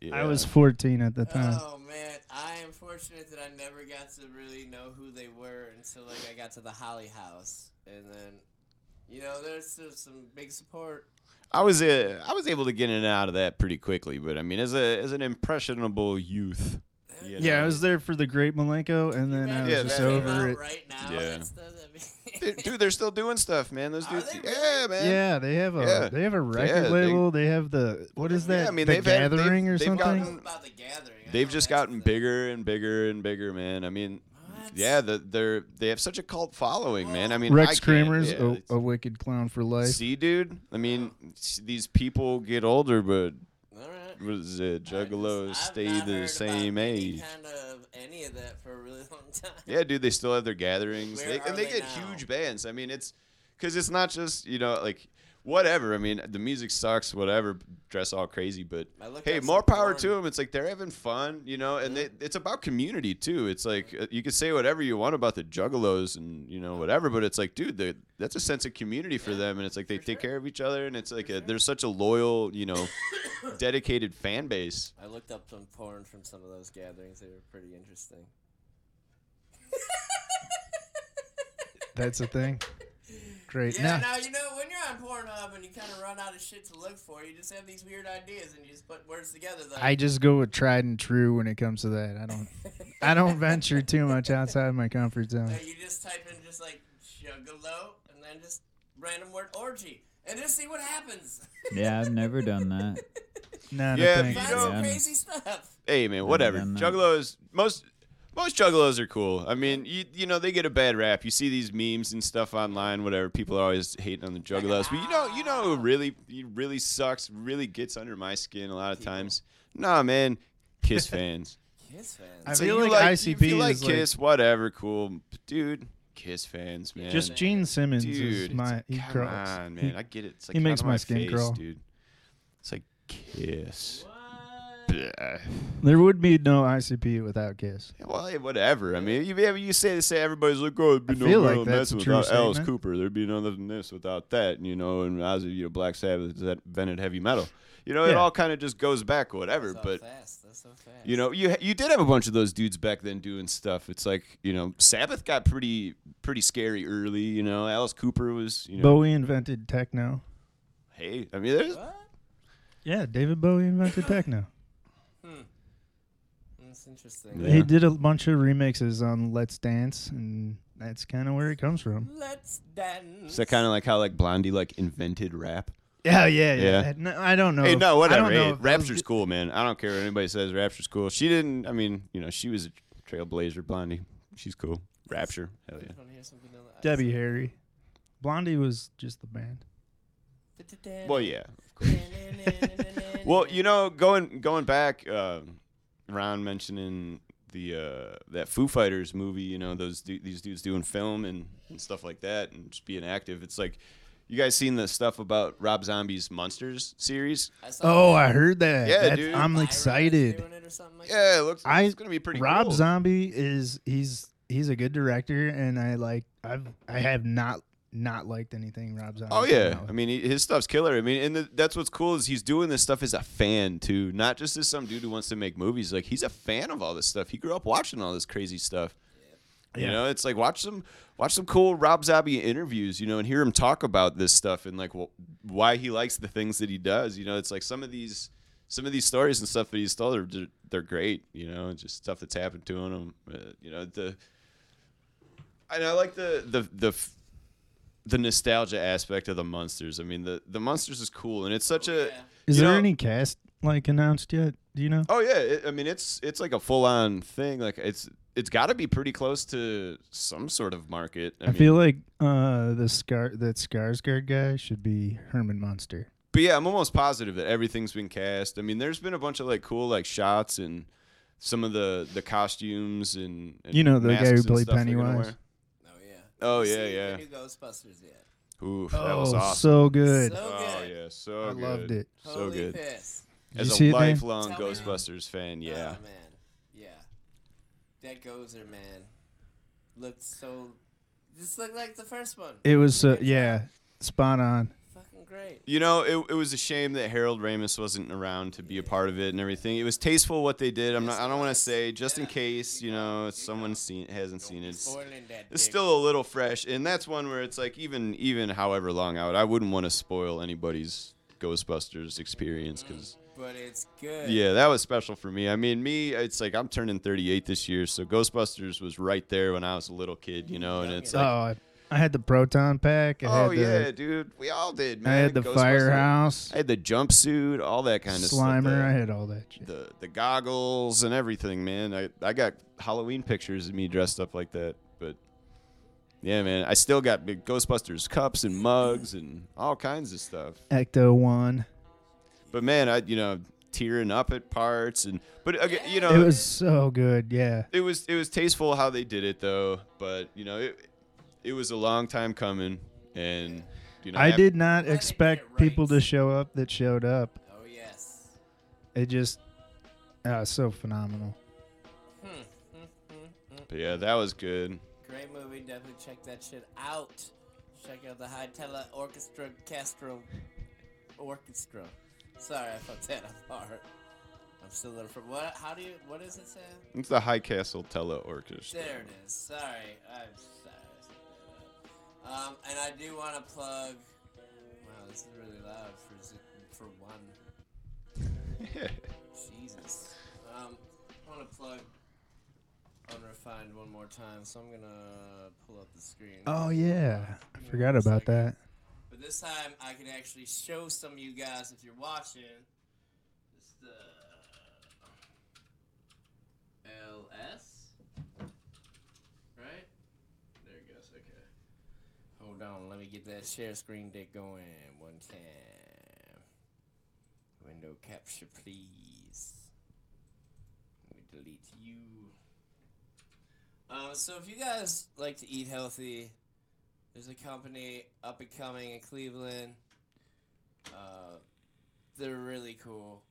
Yeah. I was fourteen at the time. Oh man, I am fortunate that I never got to really know who they were until like I got to the Holly House, and then, you know, there's still some big support. I was uh, I was able to get in and out of that pretty quickly, but I mean, as a as an impressionable youth, you yeah, I was there for the Great Milenko, and then I was Yeah, just that- over it. Right now, Yeah. that's the, I mean- [laughs] Dude, dude, they're still doing stuff, man. Those Are dudes, they really? yeah, man. Yeah, they have a Yeah. they have a record Yeah, they- label. They, have the what is that? Yeah, I mean, the they've had- they've- Gathering or they've something. I know gotten- about the gathering. I They've know just that's gotten the bigger and bigger and bigger, man. I mean, What? yeah, the, they're they have such a cult following, man. I mean, I Rex can't- Kramer's yeah, a, it's- a wicked clown for life. See, dude. I mean, s- these people get older, but All right. what is it? Juggalos I've stay not the heard same about any age. Kind of any of that for a really [laughs] long time. Yeah, dude, they still have their gatherings, Where they, are and they, they get now? huge bands. I mean, it's because it's not just you know like whatever. I mean, the music sucks, whatever. Dress all crazy, but hey, more power porn. to them. It's like they're having fun, you know, and they, it's about community too. It's like uh, you can say whatever you want about the Juggalos and you know whatever, but it's like, dude, the, that's a sense of community for them, and it's like they take care of each other, and it's like a, there's such a loyal, you know, [coughs] dedicated fan base. I looked up some porn from some of those gatherings. They were pretty interesting. That's a thing. [laughs] Great. Yeah, Now, now you know when you're on Pornhub and you kind of run out of shit to look for, you just have these weird ideas and you just put words together. Like, I just go with tried and true when it comes to that. I don't. I don't venture too much outside my comfort zone. Like, you just type in just like juggalo and then just random word orgy and just see what happens. [laughs] Yeah, I've never done that. Not Yeah, a you know- Yeah. crazy stuff. hey man, whatever. Juggalo is most most juggalos are cool. I mean, you you know they get a bad rap. You see these memes and stuff online, whatever. People are always hating on the juggalos, but you know you know who really he really sucks, really gets under my skin a lot of times. Nah, man, Kiss fans. [laughs] Kiss fans. I So feel you like if ICP you like is like- Kiss, whatever, cool, But dude. Kiss fans, man. Just Gene Simmons dude, is my. like, he come crawls. on, He- man. I get it. It's like he makes my my skin face, crawl. dude. It's like Kiss. What? Bleh. there would be no ICP without Kiss. Well, hey, whatever. I mean, you you say they say everybody's like, oh, there'd be I no feel like Marilyn that's a true without Alice statement. Cooper. There'd be none than this without that, you know. And Ozzy, you know, Black Sabbath that invented heavy metal. You know, it Yeah. all kind of just goes back, whatever. That's so But fast. That's so fast. you know, you you did have a bunch of those dudes back then doing stuff. It's like you know, Sabbath got pretty pretty scary early. You know, Alice Cooper was you know, Bowie invented techno. hey, I mean, there's What? Yeah, David Bowie invented techno. That's interesting. Yeah. He did a bunch of remixes on Let's Dance, and that's kind of where it comes from. Let's dance. is that kind of like how like Blondie like invented rap. Yeah, yeah, yeah. Yeah. No, I don't know. Hey, if- no, I whatever. don't know Hey, if Rapture's di- cool, man. I don't care what anybody says. Rapture's cool. She didn't. I mean, you know, she was a trailblazer, Blondie. She's cool. Rapture, hell yeah. I wanna hear something on the Debbie Harry. Blondie was just the band. Well, yeah. Well, you know, going going back, uh, Ron mentioning the uh, that Foo Fighters movie. You know, those du- these dudes doing film and, and stuff like that, and just being active. It's like. You guys seen the stuff about Rob Zombie's Munsters series? I saw Oh, that. I heard that. Yeah, That's- dude. I'm excited. it like. Yeah, it looks. I- it's gonna be pretty. Rob cool. Zombie is he's he's a good director, and I like I've I have not not liked anything Rob Zombie. Oh yeah. I mean he, his stuff's killer. I mean, and the, that's what's cool is he's doing this stuff as a fan too, not just as some dude who wants to make movies. Like he's a fan of all this stuff. He grew up watching all this crazy stuff. You know, it's like watch some watch some cool Rob Zombie interviews, you know, and hear him talk about this stuff and like wh- why he likes the things that he does. You know, it's like some of these some of these stories and stuff that he's told are they're, they're great. You know, just stuff that's happened to him. Uh, you know, the and I like the the the the nostalgia aspect of the Munsters. I mean, the the Munsters is cool, and it's such a. Yeah. Is there know- any cast like announced yet? Do you know? Oh yeah, it, I mean it's it's like a full on thing. Like it's it's got to be pretty close to some sort of market. I, I, mean, feel like uh the Scar that Skarsgård guy should be Herman Munster. but yeah, I'm almost positive that everything's been cast. I mean, there's been a bunch of like cool like shots and some of the the costumes and, and You know, the guy masks who played stuff they're Pennywise? Wear. Oh yeah. Oh, Have you yeah, seen yeah. The new Ghostbusters yet? Oof, that was oh, awesome. so good. So oh good. yeah, so I good. loved it. So Holy good. piss. Did As you a it, Dan? lifelong Tell me. Ghostbusters fan, yeah. Oh man. Yeah. That Gozer man looked so. Just looked like the first one. It was Did uh, yeah, job. spot on. Fucking great. You know, it, it was a shame that Harold Ramis wasn't around to be a part of it and everything. It was tasteful what they did. I'm not. I don't want to say just in case you know someone seen hasn't seen it. It's, it's still a little fresh, and that's one where it's like even even however long out, I wouldn't want to spoil anybody's Ghostbusters experience because But it's good. yeah, that was special for me. I mean, me, it's like I'm turning 38 this year, so Ghostbusters was right there when I was a little kid, you know, and it's Oh, like. I, I had the proton pack. I Oh had yeah, dude. We all did, I had the firehouse, I had the jumpsuit, all that kind of Slimer. stuff. Slimer, I had all that shit. the the goggles and everything, man. I I got Halloween pictures of me dressed up like that, but yeah, man, I still got big Ghostbusters cups and mugs and all kinds of stuff. Ecto one. But man, I you know tearing up at parts and but again, you know It was so good. Yeah. it was it was tasteful how they did it though. But you know it it was a long time coming, and you know I af- did not expect get people to show up that showed up. Oh yes. It just, uh, so phenomenal. Hmm. Hmm, hmm. But yeah, that was good. Great movie. Definitely check that shit out. Check out the Hightella Orchestra Castro Orchestra. Sorry, I fucked that apart. I'm still a little from what? How do you? What does it say? It's the High Castle Teleorkestra. There it is. Sorry, I'm Um, and I do want to plug. Wow, this is really loud for for one. [laughs] Jesus. Um, I want to plug Unrefined one more time, so I'm gonna pull up the screen. Oh yeah, I forgot about second. that. But this time I can actually show some of you guys if you're watching. It's the LS, right? There it goes. Okay. Hold on. Let me get that share screen dick going one time. Window capture, please. Let me delete you. Um, so if you guys like to eat healthy, there's a company up and coming in Cleveland. Uh, they're really cool,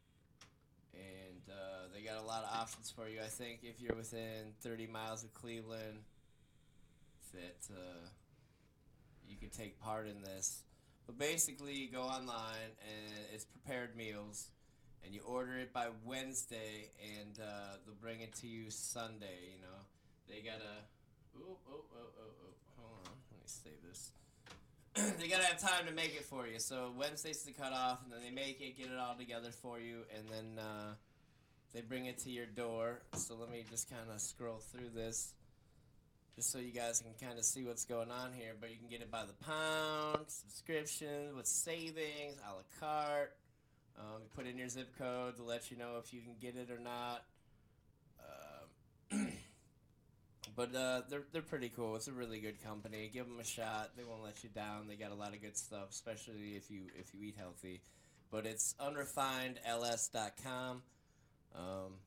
and uh, they got a lot of options for you. I think if you're within 30 miles of Cleveland, that uh, you can take part in this. But basically, you go online and it's prepared meals, and you order it by Wednesday, and uh, they'll bring it to you Sunday. You know, they gotta. Oh, oh, oh, oh, oh. Hold on. Let me save this. [clears throat] they gotta have time to make it for you. So Wednesday's the cutoff, and then they make it, get it all together for you, and then uh, they bring it to your door. So let me just kind of scroll through this, just so you guys can kind of see what's going on here. But you can get it by the pound, subscription with savings, a la carte. Um, you put in your zip code to let you know if you can get it or not. Um, [clears throat] But uh, they're they're pretty cool. It's a really good company. Give them a shot. They won't let you down. They got a lot of good stuff, especially if you if you eat healthy. But it's unrefinedls.com. Um,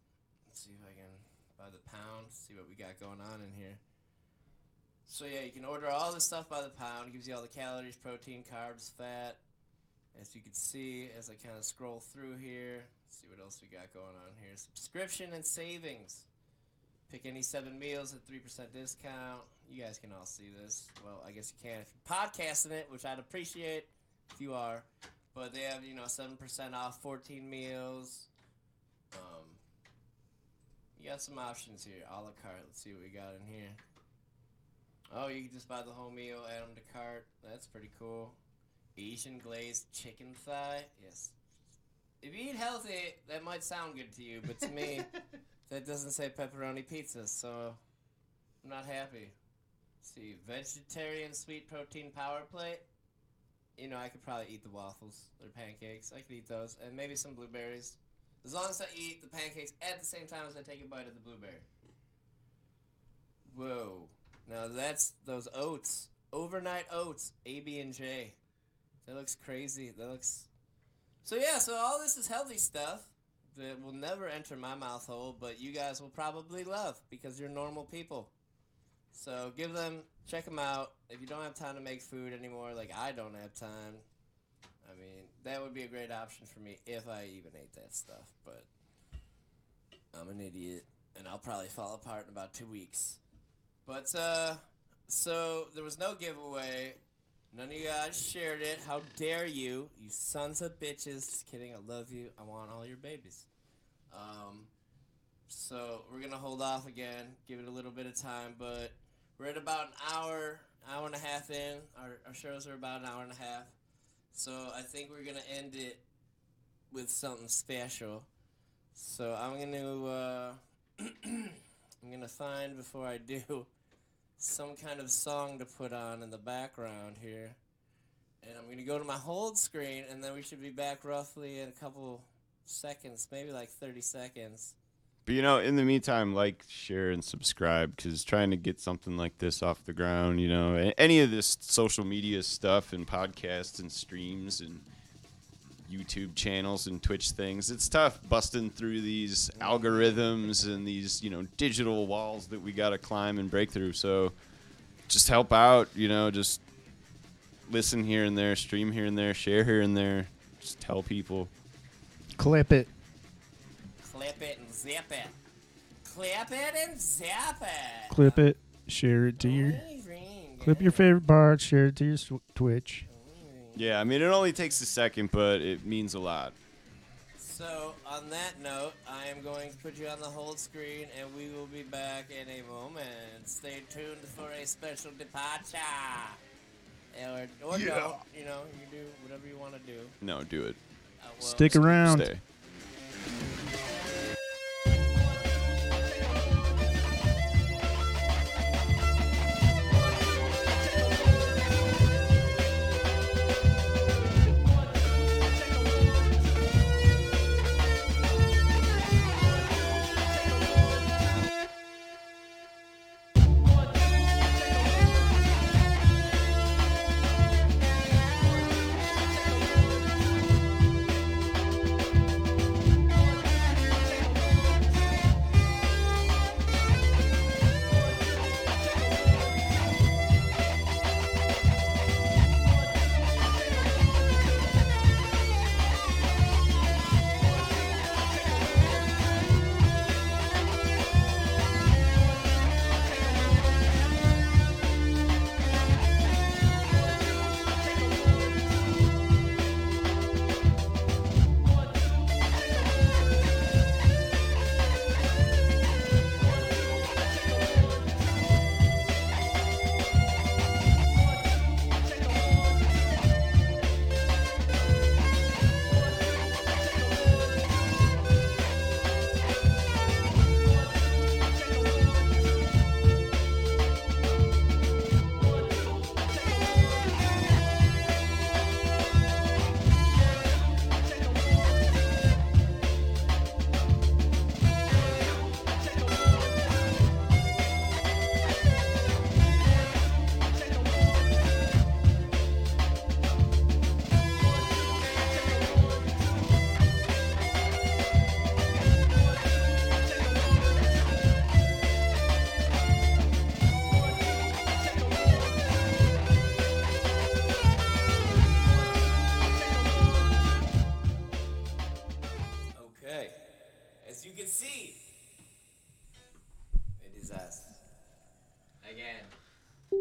let's see if I can by the pound. See what we got going on in here. So yeah, you can order all this stuff by the pound. It gives you all the calories, protein, carbs, fat. As you can see, as I kind of scroll through here, see what else we got going on here. Subscription and savings. Pick any seven meals at 3% discount. You guys can all see this. Well, I guess you can if you're podcasting it, which I'd appreciate if you are. But they have, you know, 7% off 14 meals. Um, you got some options here. A la carte. Let's see what we got in here. Oh, you can just buy the whole meal, add them to cart. That's pretty cool. Asian glazed chicken thigh. Yes. If you eat healthy, that might sound good to you, but to me, [laughs] that doesn't say pepperoni pizza, so I'm not happy. see, vegetarian sweet protein power plate. You know, I could probably eat the waffles or pancakes. I could eat those, and maybe some blueberries. As long as I eat the pancakes at the same time as I take a bite of the blueberry. Whoa. Now that's those oats. Overnight oats, A, B, and J. That looks crazy. That looks. So yeah, so all this is healthy stuff that will never enter my mouth hole, but you guys will probably love because you're normal people. So give them, check them out. If you don't have time to make food anymore, like I don't have time, I mean, that would be a great option for me if I even ate that stuff. But I'm an idiot, and I'll probably fall apart in about two weeks. But uh, so there was no giveaway. None of you guys shared it. How dare you, you sons of bitches? Just kidding. I love you. I want all your babies. Um, so we're gonna hold off again. Give it a little bit of time, but we're at about an hour, hour and a half in. Our, our shows are about an hour and a half. So I think we're gonna end it with something special. So I'm gonna uh, [clears throat] I'm gonna find before I do some kind of song to put on in the background here. And I'm gonna go to my hold screen and then we should be back roughly in a couple seconds, maybe like 30 seconds. But you know, in the meantime, like, share, and subscribe because trying to get something like this off the ground, you know, any of this social media stuff and podcasts and streams and YouTube channels and Twitch things, it's tough busting through these algorithms and these, you know, digital walls that we got to climb and break through. So just help out, you know, just listen here and there, stream here and there, share here and there, just tell people. Clip it. Clip it and zip it. Clip it and zap it. Clip it. Share it to your. Clip your favorite part. Share it to your sw- Twitch. Yeah, I mean, it only takes a second, but it means a lot. So, on that note, I am going to put you on the hold screen and we will be back in a moment. Stay tuned for a special departure. Or, or Yeah. don't, you know, you do whatever you want to do. No, do it. Uh, well, Stick around. Stay.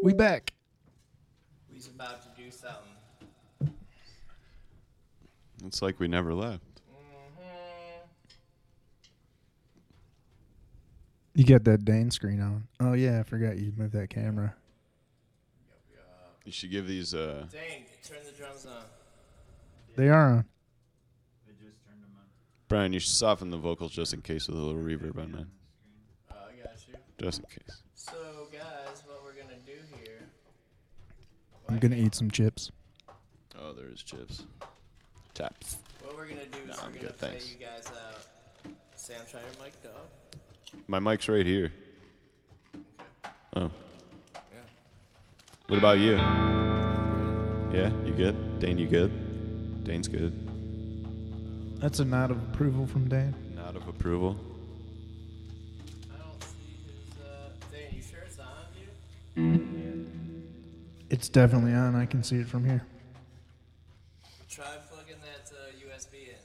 We back. we's about to do something. It's like we never left. Mm-hmm. You got that Daine screen on. Oh yeah, I forgot you moved that camera. You should give these. Uh, Daine, turn the drums on. They are on. Brian, you should soften the vocals just in case with a little reverb on that. Oh, I got you. Just in case. I'm gonna eat some chips. Oh, there is chips. Taps. What we're gonna do is No, we're I'm gonna good, play thanks. you guys out. Sam, try your mic, dog. My mic's right here. Oh. Yeah. What about you? Yeah, you good? Daine, you good? Daine's good. That's a nod of approval from Dan. Nod of approval. I don't see his. Uh, Daine, you sure it's on, dude? It's definitely on. I can see it from here. Try plugging that uh, USB in.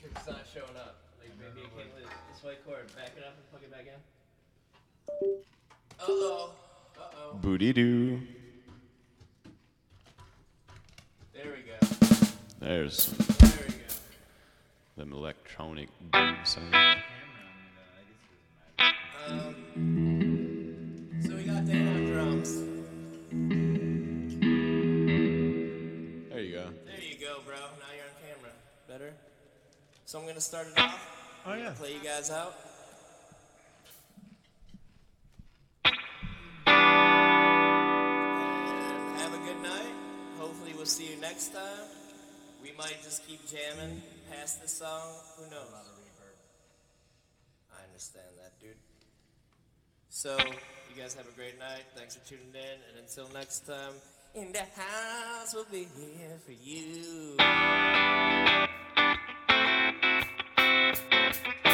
Cause it's not showing up. Like maybe it came with this white cord. Back it up and plug it back in. Uh oh. Uh oh. Booty doo. There we go. There's There we go. them electronic boom sound. Um. Better. So I'm gonna start it off. Oh yeah. Play you guys out. And have a good night. Hopefully we'll see you next time. We might just keep jamming past this song. Who knows? I understand that, dude. So, you guys have a great night. Thanks for tuning in. And until next time, in the house, we'll be here for you. Thank you.